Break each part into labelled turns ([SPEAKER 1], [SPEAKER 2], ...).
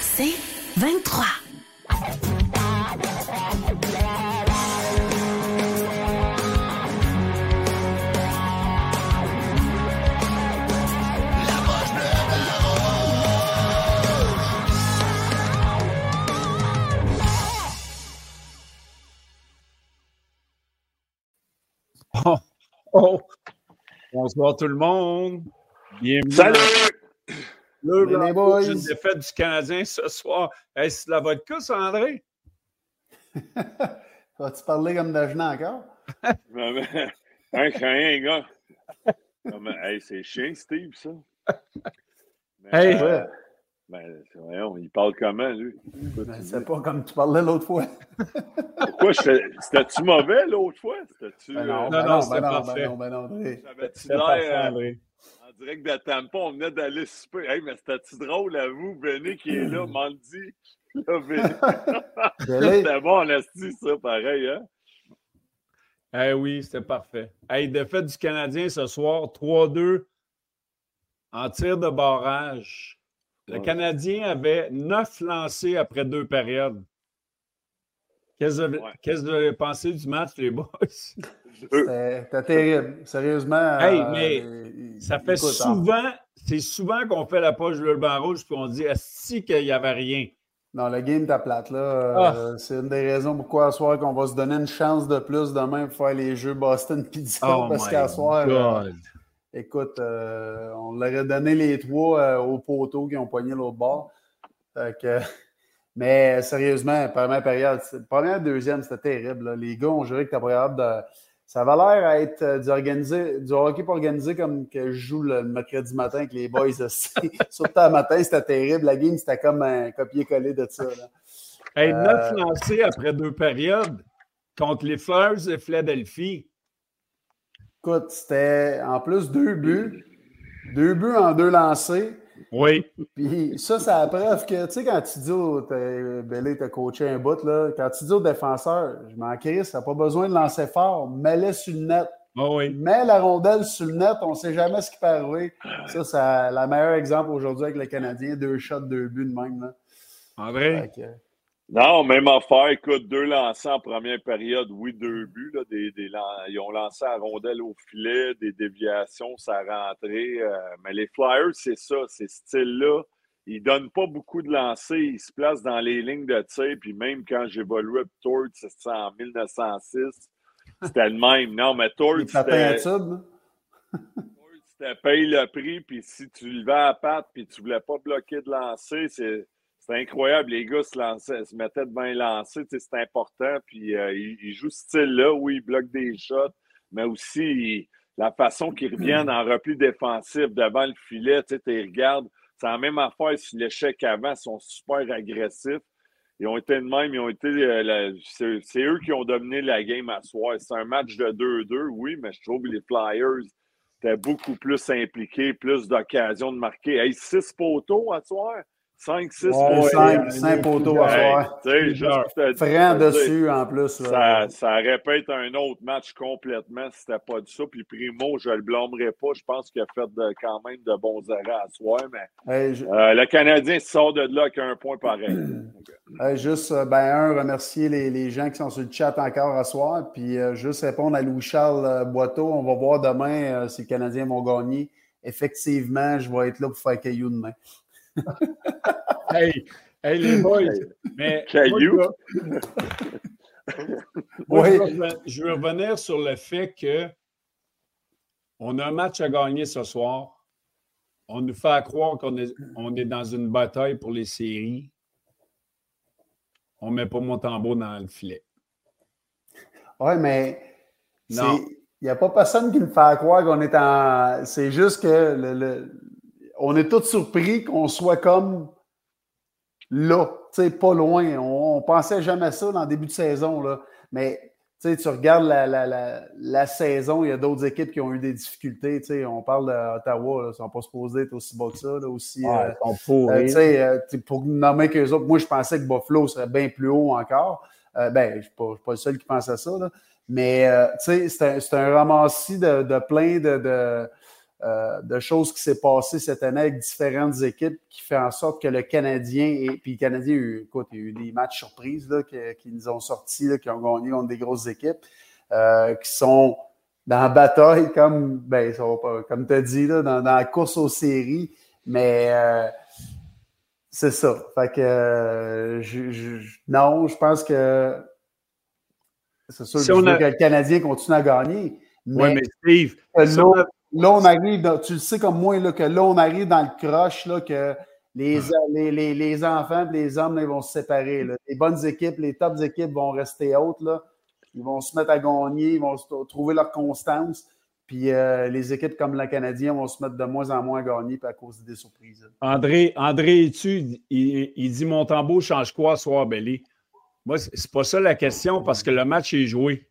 [SPEAKER 1] C'est 23.
[SPEAKER 2] Oh, oh. Bonsoir tout le monde. Bienvenue.
[SPEAKER 3] Salut!
[SPEAKER 2] Le
[SPEAKER 4] boys.
[SPEAKER 2] une défaite du Canadien ce soir. Est-ce la vodka, ça, André?
[SPEAKER 4] Vas-tu parler comme Dajna encore?
[SPEAKER 3] Mais, Hein, c'est rien, gars. Non, mais, hey, c'est chien, Steve, ça. Mais,
[SPEAKER 2] Hey.
[SPEAKER 3] euh, ben, c'est- voyons, il parle comment, lui?
[SPEAKER 4] Ben, c'est pas comme tu parlais l'autre fois.
[SPEAKER 3] Pourquoi je fais- C'était-tu mauvais l'autre fois? C'était-tu.
[SPEAKER 4] Ben
[SPEAKER 3] euh,
[SPEAKER 4] non,
[SPEAKER 2] non,
[SPEAKER 4] ben
[SPEAKER 2] non,
[SPEAKER 4] non,
[SPEAKER 2] c'était
[SPEAKER 4] ben non,
[SPEAKER 2] parfait.
[SPEAKER 4] ben non, ben non, André.
[SPEAKER 3] J'avais-tu l'air euh,
[SPEAKER 2] André.
[SPEAKER 3] en direct de Tampa? On venait d'aller souper. Hey, mais c'était-tu drôle à vous, Benny, qui est là, Mandy? Là, Benny.
[SPEAKER 4] Belé,
[SPEAKER 3] C'était bon, on a dit ça, pareil, hein?
[SPEAKER 2] Eh oui, c'était parfait. Hey, défaite du Canadien ce soir, 3-2 en tir de barrage. Le
[SPEAKER 3] Ouais.
[SPEAKER 2] Canadien avait neuf lancés après deux périodes. Qu'est-ce que
[SPEAKER 3] Ouais.
[SPEAKER 2] qu'est-ce que vous avez pensé du match, les boys?
[SPEAKER 4] C'était terrible. Sérieusement.
[SPEAKER 2] Hey,
[SPEAKER 4] euh,
[SPEAKER 2] mais
[SPEAKER 4] il-
[SPEAKER 2] Ça fait
[SPEAKER 4] écoute,
[SPEAKER 2] souvent, c'est souvent qu'on fait la poche bleu blanc rouge puis on dit si qu'il n'y avait rien?
[SPEAKER 4] Non, le game t'a plate, là.
[SPEAKER 2] Ah.
[SPEAKER 4] Euh, C'est une des raisons pourquoi à soir qu'on va se donner une chance de plus demain pour faire les jeux Boston Pizza.
[SPEAKER 2] Oh
[SPEAKER 4] parce qu'à soir, euh. Écoute, euh, on leur a donné les trois euh, aux poteaux qui ont poigné l'autre bord. Que- mais sérieusement, première période, première, deuxième, c'était terrible. là. Les gars ont juré que t'as pas capable de. Ça avait l'air à être euh, du, organisé, du hockey pas organisé comme que je joue le mercredi matin avec les boys. aussi. Surtout le matin, c'était terrible. La game, c'était comme un copier-coller de ça. là.
[SPEAKER 2] Hey,
[SPEAKER 4] Euh,
[SPEAKER 2] neuf lancés après deux périodes contre les Flyers de Philadelphie.
[SPEAKER 4] Écoute, c'était en plus deux buts. Deux buts en deux lancés.
[SPEAKER 2] Oui.
[SPEAKER 4] Puis ça, c'est la preuve que, tu sais, quand tu dis au. t'as- Bellé t'a coaché un bout, là. Quand tu dis au défenseur, je m'en crisse, t'as pas besoin de lancer fort, mets-le sur le net.
[SPEAKER 2] Oh oui.
[SPEAKER 4] Mets la rondelle sur le net, on sait jamais ce qui peut arriver. Ça, c'est le meilleur exemple aujourd'hui avec le Canadien. Deux shots, deux buts de même, là.
[SPEAKER 2] André.
[SPEAKER 4] Fait que,
[SPEAKER 3] Non, même affaire. Écoute, deux lancés en première période, oui, deux buts. Là, des, des lan- ils ont lancé à rondelle au filet, des déviations, ça a rentré. euh, mais les Flyers, c'est ça, ces styles-là. Ils donnent pas beaucoup de lancers. Ils se placent dans les lignes de tir. Puis même quand j'évoluais pour Torts, c'était en 1906, c'était le même. Non, mais
[SPEAKER 4] un
[SPEAKER 3] c'était tu te payes le prix, puis si tu levais à la patte, puis tu voulais pas bloquer de lancer, c'est c'est incroyable. Les gars se, lançaient, se mettaient tu sais, c'est important. Puis euh, ils, ils jouent ce style-là où ils bloquent des shots, mais aussi ils- la façon qu'ils reviennent en repli défensif devant le filet, tu sais, regardes. C'est la même affaire si l'échec avant, ils sont super agressifs. Ils ont été de même, ils ont été. euh, c'est eux qui ont dominé la game à soir. C'est un match de 2-2, oui, mais je trouve que les Flyers étaient beaucoup plus impliqués, plus d'occasions de marquer. Hey, 6 poteaux à soir? 5, 6
[SPEAKER 4] Ouais,
[SPEAKER 3] poteaux.
[SPEAKER 4] cinq, cinq poteaux à soir. Franc dessus, en plus.
[SPEAKER 3] Ça, ça répète un autre match complètement si c'était pas de ça. Puis Primo, je le blâmerai pas. Je pense qu'il a fait de- quand même de bons arrêts à soir. Mais
[SPEAKER 4] Hey, je-
[SPEAKER 3] euh, le Canadien sort de là avec un point pareil.
[SPEAKER 4] Euh, juste, euh, ben, un, remercier les, les gens qui sont sur le chat encore à soir. Puis, euh, juste répondre à Louis-Charles Boiteau. On va voir demain euh, si les Canadiens vont gagner. Effectivement, je vais être là pour faire caillou demain.
[SPEAKER 2] Hey, hey, les boys. Mais
[SPEAKER 3] Caillou.
[SPEAKER 2] moi, Moi,
[SPEAKER 4] Oui.
[SPEAKER 2] je, veux reven- je veux revenir sur le fait que on a un match à gagner ce soir. On nous fait croire qu'on est, on est dans une bataille pour les séries. On ne met pas mon tambour dans le filet.
[SPEAKER 4] Oui, mais il n'y a pas personne qui me fait croire qu'on est en. C'est juste que le, le- on est tous surpris qu'on soit comme là, pas loin. On, on pensait jamais ça dans le début de saison, là. Mais tu regardes la, la, la, la saison, il y a d'autres équipes qui ont eu des difficultés. On parle d'Ottawa, ils ne sont pas supposés être aussi bas que ça, là, aussi. euh, euh, euh, sais, pour nommer qu'eux autres, moi, je pensais que Buffalo serait bien plus haut encore. Euh, ben, je ne suis pas, le seul qui pense à ça. là. Mais, euh, c'est un, un ramassis de, de plein de, de, euh, de choses qui s'est passé cette année avec différentes équipes qui fait en sorte que le Canadien, et puis le Canadien, écoute, il y a eu des matchs surprises là, qui, nous ont sortis, là, qui ont gagné contre des grosses équipes, euh, qui sont dans la bataille, comme, ben, comme tu as dit, là, dans, la course aux séries, mais euh, c'est ça. Fait que, non, je pense que c'est sûr que, le Canadien continue à gagner.
[SPEAKER 2] Oui, mais Steve,
[SPEAKER 4] Là, on arrive, tu le sais comme moi, là, que là, on arrive dans le crush, là, que les, les, les, les enfants et les hommes ils vont se séparer. Les bonnes équipes, les tops équipes vont rester hautes. Là. Ils vont se mettre à gagner, ils vont trouver leur constance. Puis euh, les équipes comme la Canadien vont se mettre de moins en moins à gagner à cause des surprises.
[SPEAKER 2] André, André tu il, il, dit Mon tambour change quoi soir, Belly? Moi, c'est pas ça la question parce que le match est joué.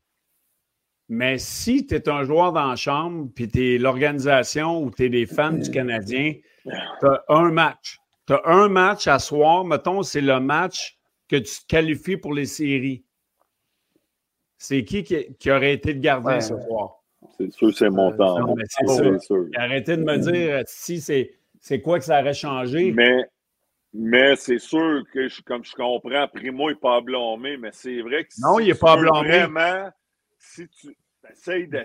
[SPEAKER 2] Mais si tu es un joueur dans la chambre, puis tu es l'organisation ou tu es des fans du Canadien, tu as un match. Tu as un match à soir. Mettons, c'est le match que tu te qualifies pour les séries. C'est qui, qui, aurait été le gardien ce soir?
[SPEAKER 3] C'est sûr, c'est mon temps.
[SPEAKER 2] Arrêtez de me dire si c'est quoi que ça aurait changé.
[SPEAKER 3] Mais, mais c'est sûr que, comme je comprends, Primo n'est pas blâmé, mais c'est vrai que
[SPEAKER 2] non, il n'est pas blâmé.
[SPEAKER 3] Vraiment, si tu essayes de,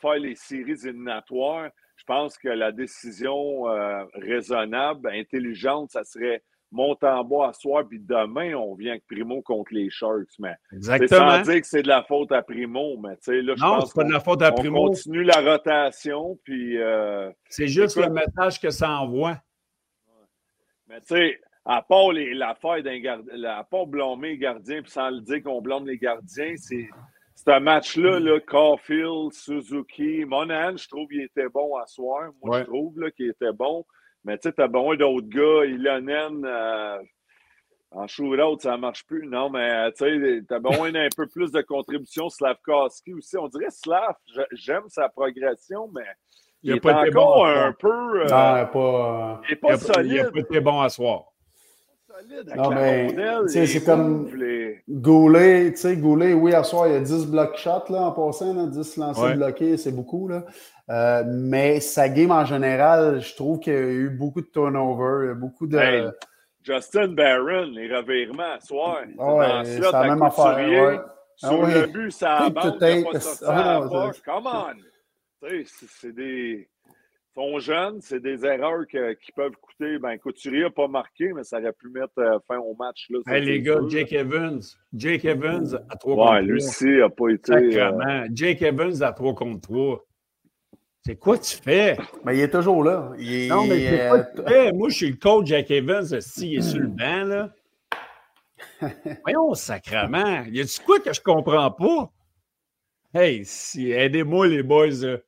[SPEAKER 3] faire les séries éliminatoires, je pense que la décision euh, raisonnable, intelligente, ça serait monter en bas à soir, puis demain, on vient avec Primo contre les Sharks. Mais
[SPEAKER 2] Exactement.
[SPEAKER 3] Sans dire que c'est de la faute à Primo, mais tu sais, là, je
[SPEAKER 2] non,
[SPEAKER 3] pense
[SPEAKER 2] pas de la faute à Primo.
[SPEAKER 3] On continue la rotation, puis... Euh,
[SPEAKER 2] c'est juste le message que ça envoie.
[SPEAKER 3] Mais tu sais, à part l'affaire d'un gardien, à part blâmer les gardiens, puis sans le dire qu'on blâme les gardiens, c'est c'est un match-là, là, Caulfield, Suzuki, Monahan, je trouve qu'il était bon à soir. Moi, je trouve qu'il était bon. Mais tu sais, t'as besoin d'autres gars. Ilonen, euh, en shootout, ça ne marche plus. Non, mais tu sais, t'as besoin d'un peu plus de contribution. Slavkowski aussi. On dirait Slav, j'aime sa progression, mais il, est encore un peu. Euh,
[SPEAKER 4] non, pas,
[SPEAKER 3] il n'est pas, solide. Il
[SPEAKER 2] n'a pas été bon à soir
[SPEAKER 4] non, mais c'est comme Goulet, tu sais, Goulet, oui, à soir, il y a 10 block shots là, en passant, là, 10 lancers bloqués, c'est beaucoup. Là. Euh, mais sa game en général, je trouve qu'il y a eu beaucoup de turnover, beaucoup de.
[SPEAKER 3] Justin Barron, les revirements à soir.
[SPEAKER 4] Ouais, c'est la même affaire. Ouais.
[SPEAKER 3] Sur ah, le but, ça a pas sorti à la poche. Come on! C'est des sont jeunes, c'est des erreurs qui peuvent coûter. Ben, Couturier n'a pas marqué, mais ça aurait pu mettre euh, fin au match. Là,
[SPEAKER 2] hey, les gars, Jake Evans. Jake Evans à 3 contre 3.
[SPEAKER 3] Ouais, lui aussi n'a pas été.
[SPEAKER 2] Euh... Jake Evans à 3 contre 3. C'est quoi tu fais?
[SPEAKER 4] Mais il est toujours là. Il
[SPEAKER 2] Non, mais c'est quoi tu fais? Moi, je suis le coach Jake Evans. S'il est sur le banc, là? Voyons, sacrement. Y a-tu quoi que je comprends pas? Hey, si, aidez-moi, les boys. Là.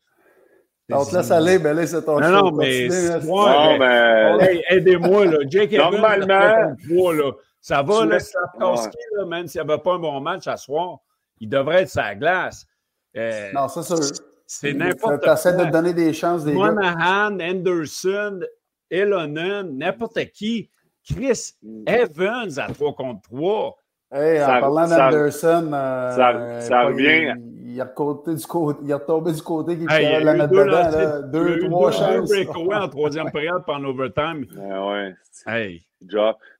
[SPEAKER 4] On te laisse aller, mais là, c'est ton
[SPEAKER 2] non, Non, mais moi, ben, aidez-moi, là. Jake
[SPEAKER 3] Normalement,
[SPEAKER 2] là. Ça va, là, Sapkowski, là, même s'il n'y avait pas un bon match à soir, il devrait être sa glace.
[SPEAKER 4] Euh, non, c'est sûr.
[SPEAKER 2] C'est n'importe quoi.
[SPEAKER 4] Tu de donner des chances des
[SPEAKER 2] Monahan, Anderson, Elonen, n'importe qui. Chris Evans à 3 contre 3.
[SPEAKER 4] Hey, en parlant d'Anderson, euh,
[SPEAKER 3] ça, ça revient
[SPEAKER 4] il a, côté du côté, il a retombé du côté qui hey, la mettre dedans. Là, deux, deux, trois chances.
[SPEAKER 2] breakaway en troisième période pendant overtime.
[SPEAKER 3] ouais.
[SPEAKER 2] Hey.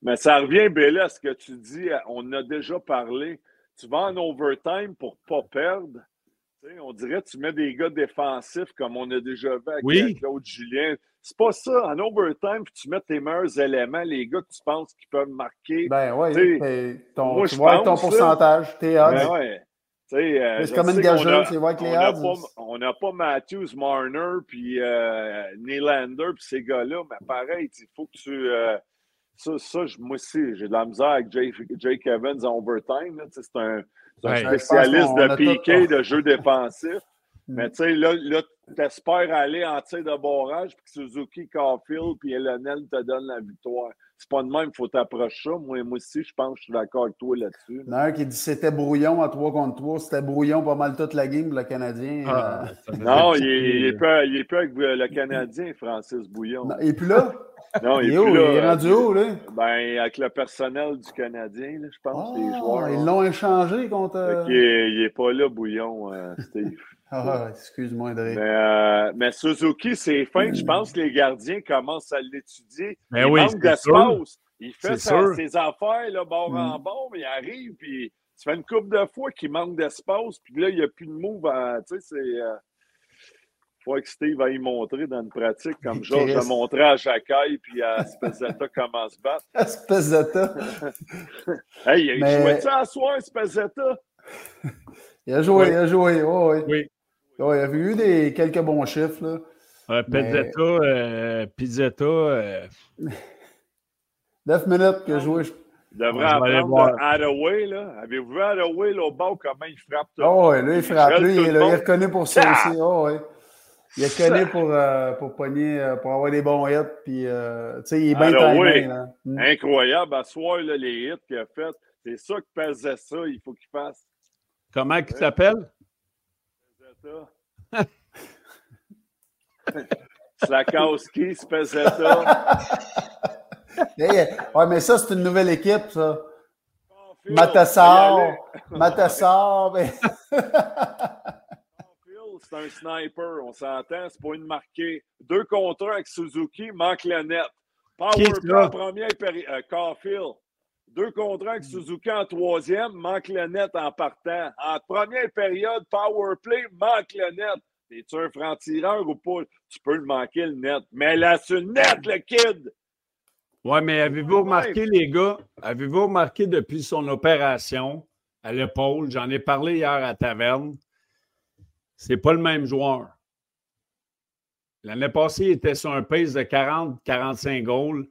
[SPEAKER 3] Mais ça revient, Bélé, à ce que tu dis. On a déjà parlé. Tu vas en overtime pour ne pas perdre. on dirait que tu mets des gars défensifs comme on a déjà vu avec
[SPEAKER 2] oui.
[SPEAKER 3] Claude Julien. C'est pas ça. En overtime, puis tu mets tes meilleurs éléments, les gars que tu penses qu'ils peuvent marquer.
[SPEAKER 4] Ben oui, ton, moi, tu vois ton pourcentage, tes odds. Ben ouais.
[SPEAKER 3] Euh,
[SPEAKER 4] c'est comme une gageuse, c'est vrai que les
[SPEAKER 3] On n'a pas, Matthews, Marner, puis euh, Nylander, puis ces gars-là, mais pareil, il faut que tu. Euh, ça, ça, moi aussi, j'ai de la misère avec Jake, Jake Evans en overtime. C'est un, un spécialiste de piqué, de jeu défensif. Mm. Mais tu sais, là, là tu espères aller en tir de barrage, puis que Suzuki, Caulfield, puis Elonel te donnent la victoire c'est pas de même, il faut t'approcher ça. Moi, moi aussi, je pense que je suis d'accord avec toi là-dessus.
[SPEAKER 4] Il y en a un qui dit c'était brouillon à 3 contre 3. C'était brouillon pas mal toute la game, le Canadien.
[SPEAKER 3] Ah, euh. non, il est, il, peu, il est peu avec le Canadien, Francis Bouillon.
[SPEAKER 4] Non, il est plus là?
[SPEAKER 3] Non, il,
[SPEAKER 4] il
[SPEAKER 3] est, plus là.
[SPEAKER 4] Il est rendu où, là?
[SPEAKER 3] Ben, avec le personnel du Canadien, là, je pense,
[SPEAKER 4] ah,
[SPEAKER 3] les joueurs.
[SPEAKER 4] Ils l'ont échangé contre.
[SPEAKER 3] il, est, il est pas là, Bouillon, euh, Steve.
[SPEAKER 4] Ah, excuse-moi, André.
[SPEAKER 3] Mais, euh, mais Suzuki, c'est fin. Je pense que les gardiens commencent à l'étudier.
[SPEAKER 2] Ben
[SPEAKER 3] il
[SPEAKER 2] oui,
[SPEAKER 3] manque d'espace. Il fait sa- ses affaires, là, bord en
[SPEAKER 4] Mm.
[SPEAKER 3] bord, mais il arrive, puis ça fait une couple de fois qu'il manque d'espace, puis là, il n'y a plus de move. à- Tu sais, c'est. Euh, faut que Steve va y montrer dans une pratique, comme Georges a montré à Jacquet, puis à Spezetta comment se battre.
[SPEAKER 4] Tas.
[SPEAKER 3] Hey, il
[SPEAKER 4] Mais-
[SPEAKER 3] jouait-tu à soir, Spezetta?
[SPEAKER 4] Il a joué,
[SPEAKER 2] Oui.
[SPEAKER 4] il a joué. Oh, oui.
[SPEAKER 2] Oui.
[SPEAKER 4] Ouais, il y avait eu des, quelques bons chiffres. Là.
[SPEAKER 2] Euh, Pizzetta, euh, Pizzetta, euh,
[SPEAKER 4] 9 minutes a joué. je-
[SPEAKER 3] Il devrait apprendre Hathaway, là. Avez-vous vu Hathaway, là, au bas, comment il frappe tout?
[SPEAKER 4] Oh, ouais, là, il frappe. Lui, il,
[SPEAKER 3] le
[SPEAKER 4] là, il est reconnu pour ça
[SPEAKER 3] Ah!
[SPEAKER 4] aussi. Oh, ouais. Il est reconnu pour, euh, pour pogner, euh, pour avoir des bons hits. Puis, euh, tu sais, il est bien timé. là. Mm.
[SPEAKER 3] Incroyable, à soir, là, les hits qu'il a fait. C'est ça que pesait ça, il faut qu'il fasse.
[SPEAKER 2] comment il s'appelle?
[SPEAKER 3] Spezetta. Slakowski.
[SPEAKER 4] Hey, ouais, mais ça, c'est une nouvelle équipe, ça. Matassar. Matassar. ben-
[SPEAKER 3] C'est un sniper, on s'entend, c'est pas une marquée. Deux contre un avec Suzuki, manque le net. Power play
[SPEAKER 2] ça?
[SPEAKER 3] période. Euh, Caulfield. Deux contre un avec Suzuki en troisième, manque le net en partant. En première période, power play, manque le net. Es-tu un franc-tireur ou pas? Tu peux le manquer le net. Mais là, c'est le net, le kid!
[SPEAKER 2] Oui, mais avez-vous remarqué, les gars, avez-vous remarqué depuis son opération à l'épaule, j'en ai parlé hier à Taverne, c'est pas le même joueur. L'année passée, il était sur un pace de 40-45 goals,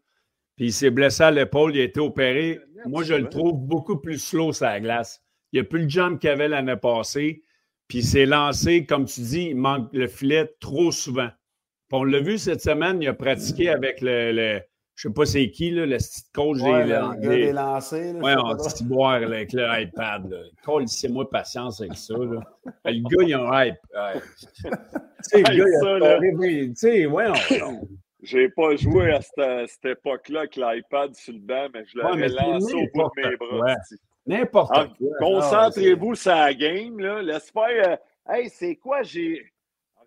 [SPEAKER 2] puis il s'est blessé à l'épaule, il a été opéré. Moi, je le trouve beaucoup plus slow sur la glace. Il n'y a plus le jump qu'il avait l'année passée, puis il s'est lancé, comme tu dis, il manque le filet trop souvent. Puis on l'a vu cette semaine, il a pratiqué avec le, le- je sais pas c'est qui, là, le petit coach
[SPEAKER 4] Ouais,
[SPEAKER 2] des,
[SPEAKER 4] le gars
[SPEAKER 2] des-
[SPEAKER 4] des lancers. là, sais
[SPEAKER 2] on dit boire là, avec le iPad. Là. Cole, c'est moi patience avec ça. Là. Ben, Le gars, il a un hype. Ouais. tu sais, le gars, il a
[SPEAKER 3] là.
[SPEAKER 2] oui, Tu sais, ouais, non.
[SPEAKER 3] J'ai pas joué à cette, cette époque-là avec l'iPad sur le banc, mais je
[SPEAKER 2] Ouais,
[SPEAKER 3] l'avais
[SPEAKER 2] mais c'est
[SPEAKER 3] lancé au bout de mes
[SPEAKER 2] n'importe
[SPEAKER 3] bras.
[SPEAKER 2] N'importe
[SPEAKER 3] Ah,
[SPEAKER 2] quoi.
[SPEAKER 3] Concentrez-vous sur la game, là. Laisse faire. euh, hey, c'est quoi, j'ai.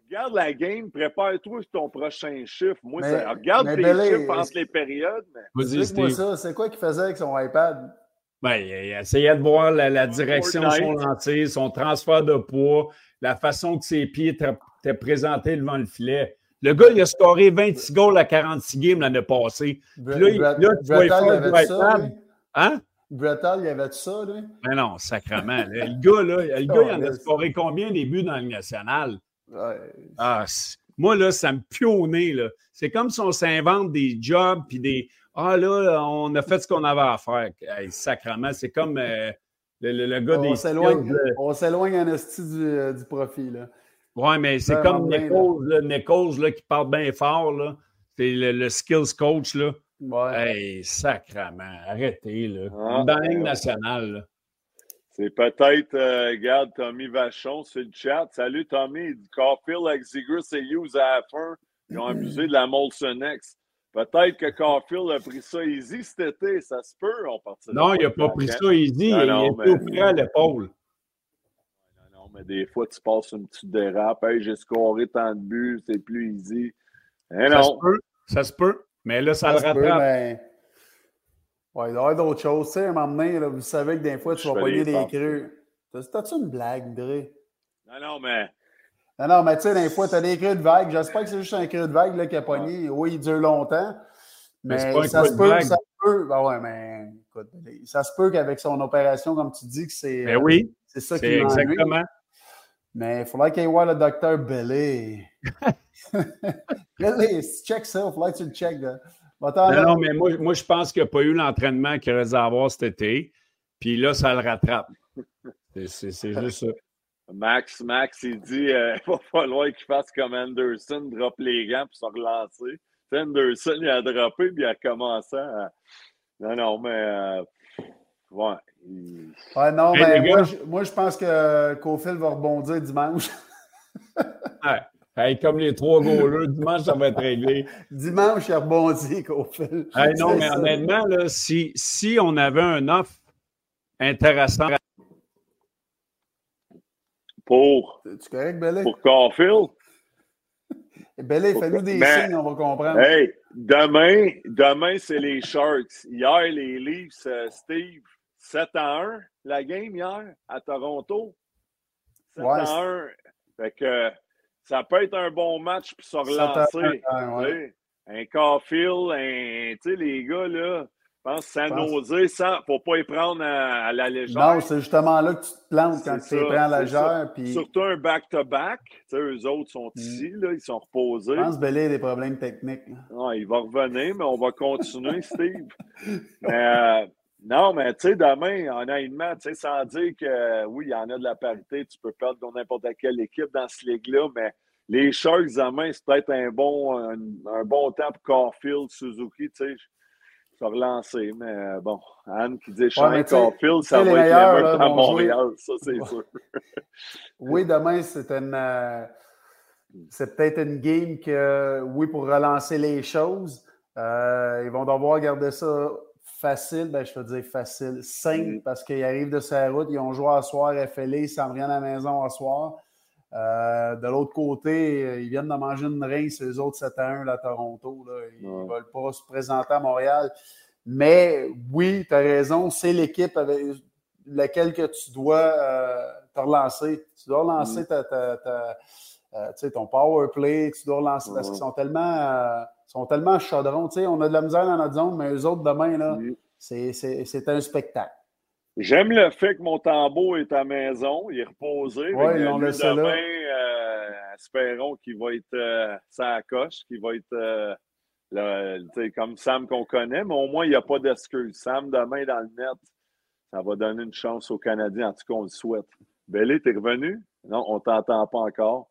[SPEAKER 3] Regarde la game, prépare-toi sur ton prochain chiffre. Moi,
[SPEAKER 4] Mais-
[SPEAKER 3] ça- regarde tes chiffres entre les périodes. Mais...
[SPEAKER 4] Explique-moi ça. C'est quoi qu'il faisait avec son iPad?
[SPEAKER 2] Ben, il essayait de voir la, la direction de son lancer, son transfert de poids, la façon que ses pieds étaient présentés devant le filet. Le gars, il a scoré 26 goals à 46 games l'année passée.
[SPEAKER 4] Bre-
[SPEAKER 2] là, il- là, tu vas faire? Hein?
[SPEAKER 4] Brettal, il avait ça, lui?
[SPEAKER 2] Ben non, sacrement. là. Le gars, là, le gars, il en a scoré combien des buts dans le national?
[SPEAKER 4] Ouais.
[SPEAKER 2] Ah, moi, là, ça me pue au nez, là. C'est comme si on s'invente des jobs puis des Ah là, on a fait ce qu'on avait à faire. Hey, sacrement, c'est comme euh, le, le- le gars
[SPEAKER 4] On
[SPEAKER 2] des là.
[SPEAKER 4] on s'éloigne en esti du, euh, du profit, là.
[SPEAKER 2] Ouais, mais c'est
[SPEAKER 4] Vraiment
[SPEAKER 2] comme Nichols, là, Nichols, là, qui parle bien fort, là. C'est le, le skills coach, là.
[SPEAKER 4] Ouais.
[SPEAKER 2] Hey, sacrement, arrêtez, là.
[SPEAKER 3] Ah,
[SPEAKER 2] Dans la Ligue
[SPEAKER 3] ouais.
[SPEAKER 2] nationale, là.
[SPEAKER 3] C'est peut-être, euh, regarde, Tommy Vachon sur le chat. Salut, Tommy. Il dit Caulfield avec Ziggler et Hughes à la fin. Ils ont abusé de la Molson X. Peut-être que Caulfield a pris ça easy cet été. Ça se peut. On partirait
[SPEAKER 2] Non, il n'a
[SPEAKER 3] pas
[SPEAKER 2] pris ça easy.
[SPEAKER 3] Ah
[SPEAKER 2] il
[SPEAKER 3] non,
[SPEAKER 2] était à l'épaule.
[SPEAKER 3] Non, non, mais des fois, tu passes une petite dérape. Hey, j'ai scoré tant de buts, c'est plus easy. Eh
[SPEAKER 2] Ça se
[SPEAKER 3] non.
[SPEAKER 2] peut, ça se peut. Mais là, ça,
[SPEAKER 4] Ça
[SPEAKER 2] le
[SPEAKER 4] se peut,
[SPEAKER 2] rattrape.
[SPEAKER 4] mais- Ouais, il doit y avoir d'autres choses. Tu sais, à un moment donné, là, vous savez que des fois, tu
[SPEAKER 3] Je
[SPEAKER 4] vas
[SPEAKER 3] les
[SPEAKER 4] des crues. T'as- T'as-tu une blague, Dre?
[SPEAKER 3] Non, non, mais
[SPEAKER 4] Non, non, mais tu sais, des fois, t'as des crues de vague. J'espère que c'est juste un cru de vague là, qui a pogné. Oui, il dure longtemps.
[SPEAKER 2] Mais
[SPEAKER 4] Mais,
[SPEAKER 2] c'est pas un
[SPEAKER 4] ça
[SPEAKER 2] creux
[SPEAKER 4] se peut, ça se peut. Ben ouais, mais écoute, ça se peut qu'avec son opération, comme tu dis, que c'est
[SPEAKER 2] Ben oui,
[SPEAKER 4] c'est ça qui
[SPEAKER 2] exactement.
[SPEAKER 4] Mais il faudrait qu'il y ait voir le docteur Belé. Belé, check ça, il faudrait que tu le checkes. là.
[SPEAKER 2] Non, non, mais moi, moi je pense qu'il n'y a pas eu l'entraînement qu'il aurait dû avoir cet été. Puis là, ça le rattrape. C'est- juste ça.
[SPEAKER 3] Max, Max, il dit euh, il va falloir qu'il fasse comme Anderson, drop les gants pour se relancer. Tu sais, Anderson, il a droppé puis il a commencé à. Non, non, mais. euh, ouais.
[SPEAKER 4] non,
[SPEAKER 2] Hey,
[SPEAKER 4] mais
[SPEAKER 2] les
[SPEAKER 4] moi, je, moi, je pense que Cofield va rebondir dimanche.
[SPEAKER 2] Ouais. Hey, comme les trois goalers, dimanche, ça va être réglé.
[SPEAKER 4] dimanche, il rebondit, Cofield.
[SPEAKER 2] Hey, non, mais
[SPEAKER 4] ça.
[SPEAKER 2] honnêtement, là, si, si on avait un offre intéressant,
[SPEAKER 3] Pour,
[SPEAKER 4] Tu correct, Belé?
[SPEAKER 3] pour Caulfield.
[SPEAKER 4] Belé, fais-nous des
[SPEAKER 3] Ben,
[SPEAKER 4] signes, on va comprendre.
[SPEAKER 3] Hey, demain, demain c'est les Sharks. Hier, les Leafs, euh, Steve, 7 à 1, la game hier à Toronto. 7
[SPEAKER 4] Ouais,
[SPEAKER 3] à 1. Fait que ça peut être un bon match pour se relancer.
[SPEAKER 4] Ouais, ouais.
[SPEAKER 3] Un Caulfield, un, tu sais, les gars, là, je pense sans
[SPEAKER 4] pense-
[SPEAKER 3] oser, sans, faut pas y prendre à, à la légère.
[SPEAKER 4] Non, c'est justement là que tu te plantes quand tu les prends à la légère. Puis,
[SPEAKER 3] Surtout un back-to-back. Tu sais, eux autres sont
[SPEAKER 4] Mm.
[SPEAKER 3] ici, là, ils sont reposés.
[SPEAKER 4] je pense que Belé a des problèmes techniques.
[SPEAKER 3] Non, il va revenir, mais on va continuer, Steve. Mais, euh, non, mais tu sais, demain, honnêtement, tu sais, sans dire que euh, oui, il y en a de la parité, tu peux perdre contre n'importe quelle équipe dans ce ligue-là, mais les Sharks demain, c'est peut-être un bon, un, un bon temps pour Caulfield, Suzuki, tu sais, se relancer. Mais euh, bon, Anne qui dit
[SPEAKER 4] tu sais-
[SPEAKER 3] Caulfield, ça va être
[SPEAKER 4] meilleurs
[SPEAKER 3] à Montréal, ça c'est
[SPEAKER 4] Ouais.
[SPEAKER 3] sûr.
[SPEAKER 4] Oui, demain, c'est une. euh, c'est peut-être une game que, oui, pour relancer les choses, euh, ils vont devoir garder ça facile. Ben, je veux dire facile, simple,
[SPEAKER 3] Mm.
[SPEAKER 4] parce qu'ils arrivent de sa route, ils ont joué à soir, FLA, ils s'en reviennent à la maison à soir. Euh, de l'autre côté, euh, ils viennent de manger une rince, eux autres 7 à 1 là, à Toronto. Là. Ils ne
[SPEAKER 3] Ouais.
[SPEAKER 4] veulent pas se présenter à Montréal. Mais oui, tu as raison, c'est l'équipe avec laquelle que tu dois euh, te relancer. Tu dois relancer
[SPEAKER 3] Mm.
[SPEAKER 4] ta, euh, ton power play, tu dois relancer parce
[SPEAKER 3] Ouais.
[SPEAKER 4] qu'ils sont tellement, sont tellement chaudrons. Tu sais, on a de la misère dans notre zone, mais eux autres, demain, là,
[SPEAKER 3] Mm.
[SPEAKER 4] c'est- c'est c'est un spectacle.
[SPEAKER 3] J'aime le fait que mon tambour est à la maison, il est reposé. Lui,
[SPEAKER 4] laissé là.
[SPEAKER 3] demain, euh, espérons qu'il va être euh, sa coche, qu'il va être euh, le- comme Sam qu'on connaît, mais au moins, il n'y a pas d'excuse. Sam, demain, dans le net, ça va donner une chance aux Canadiens. En tout cas, on le souhaite. Bellé, t'es revenu? Non, on t'entend pas encore.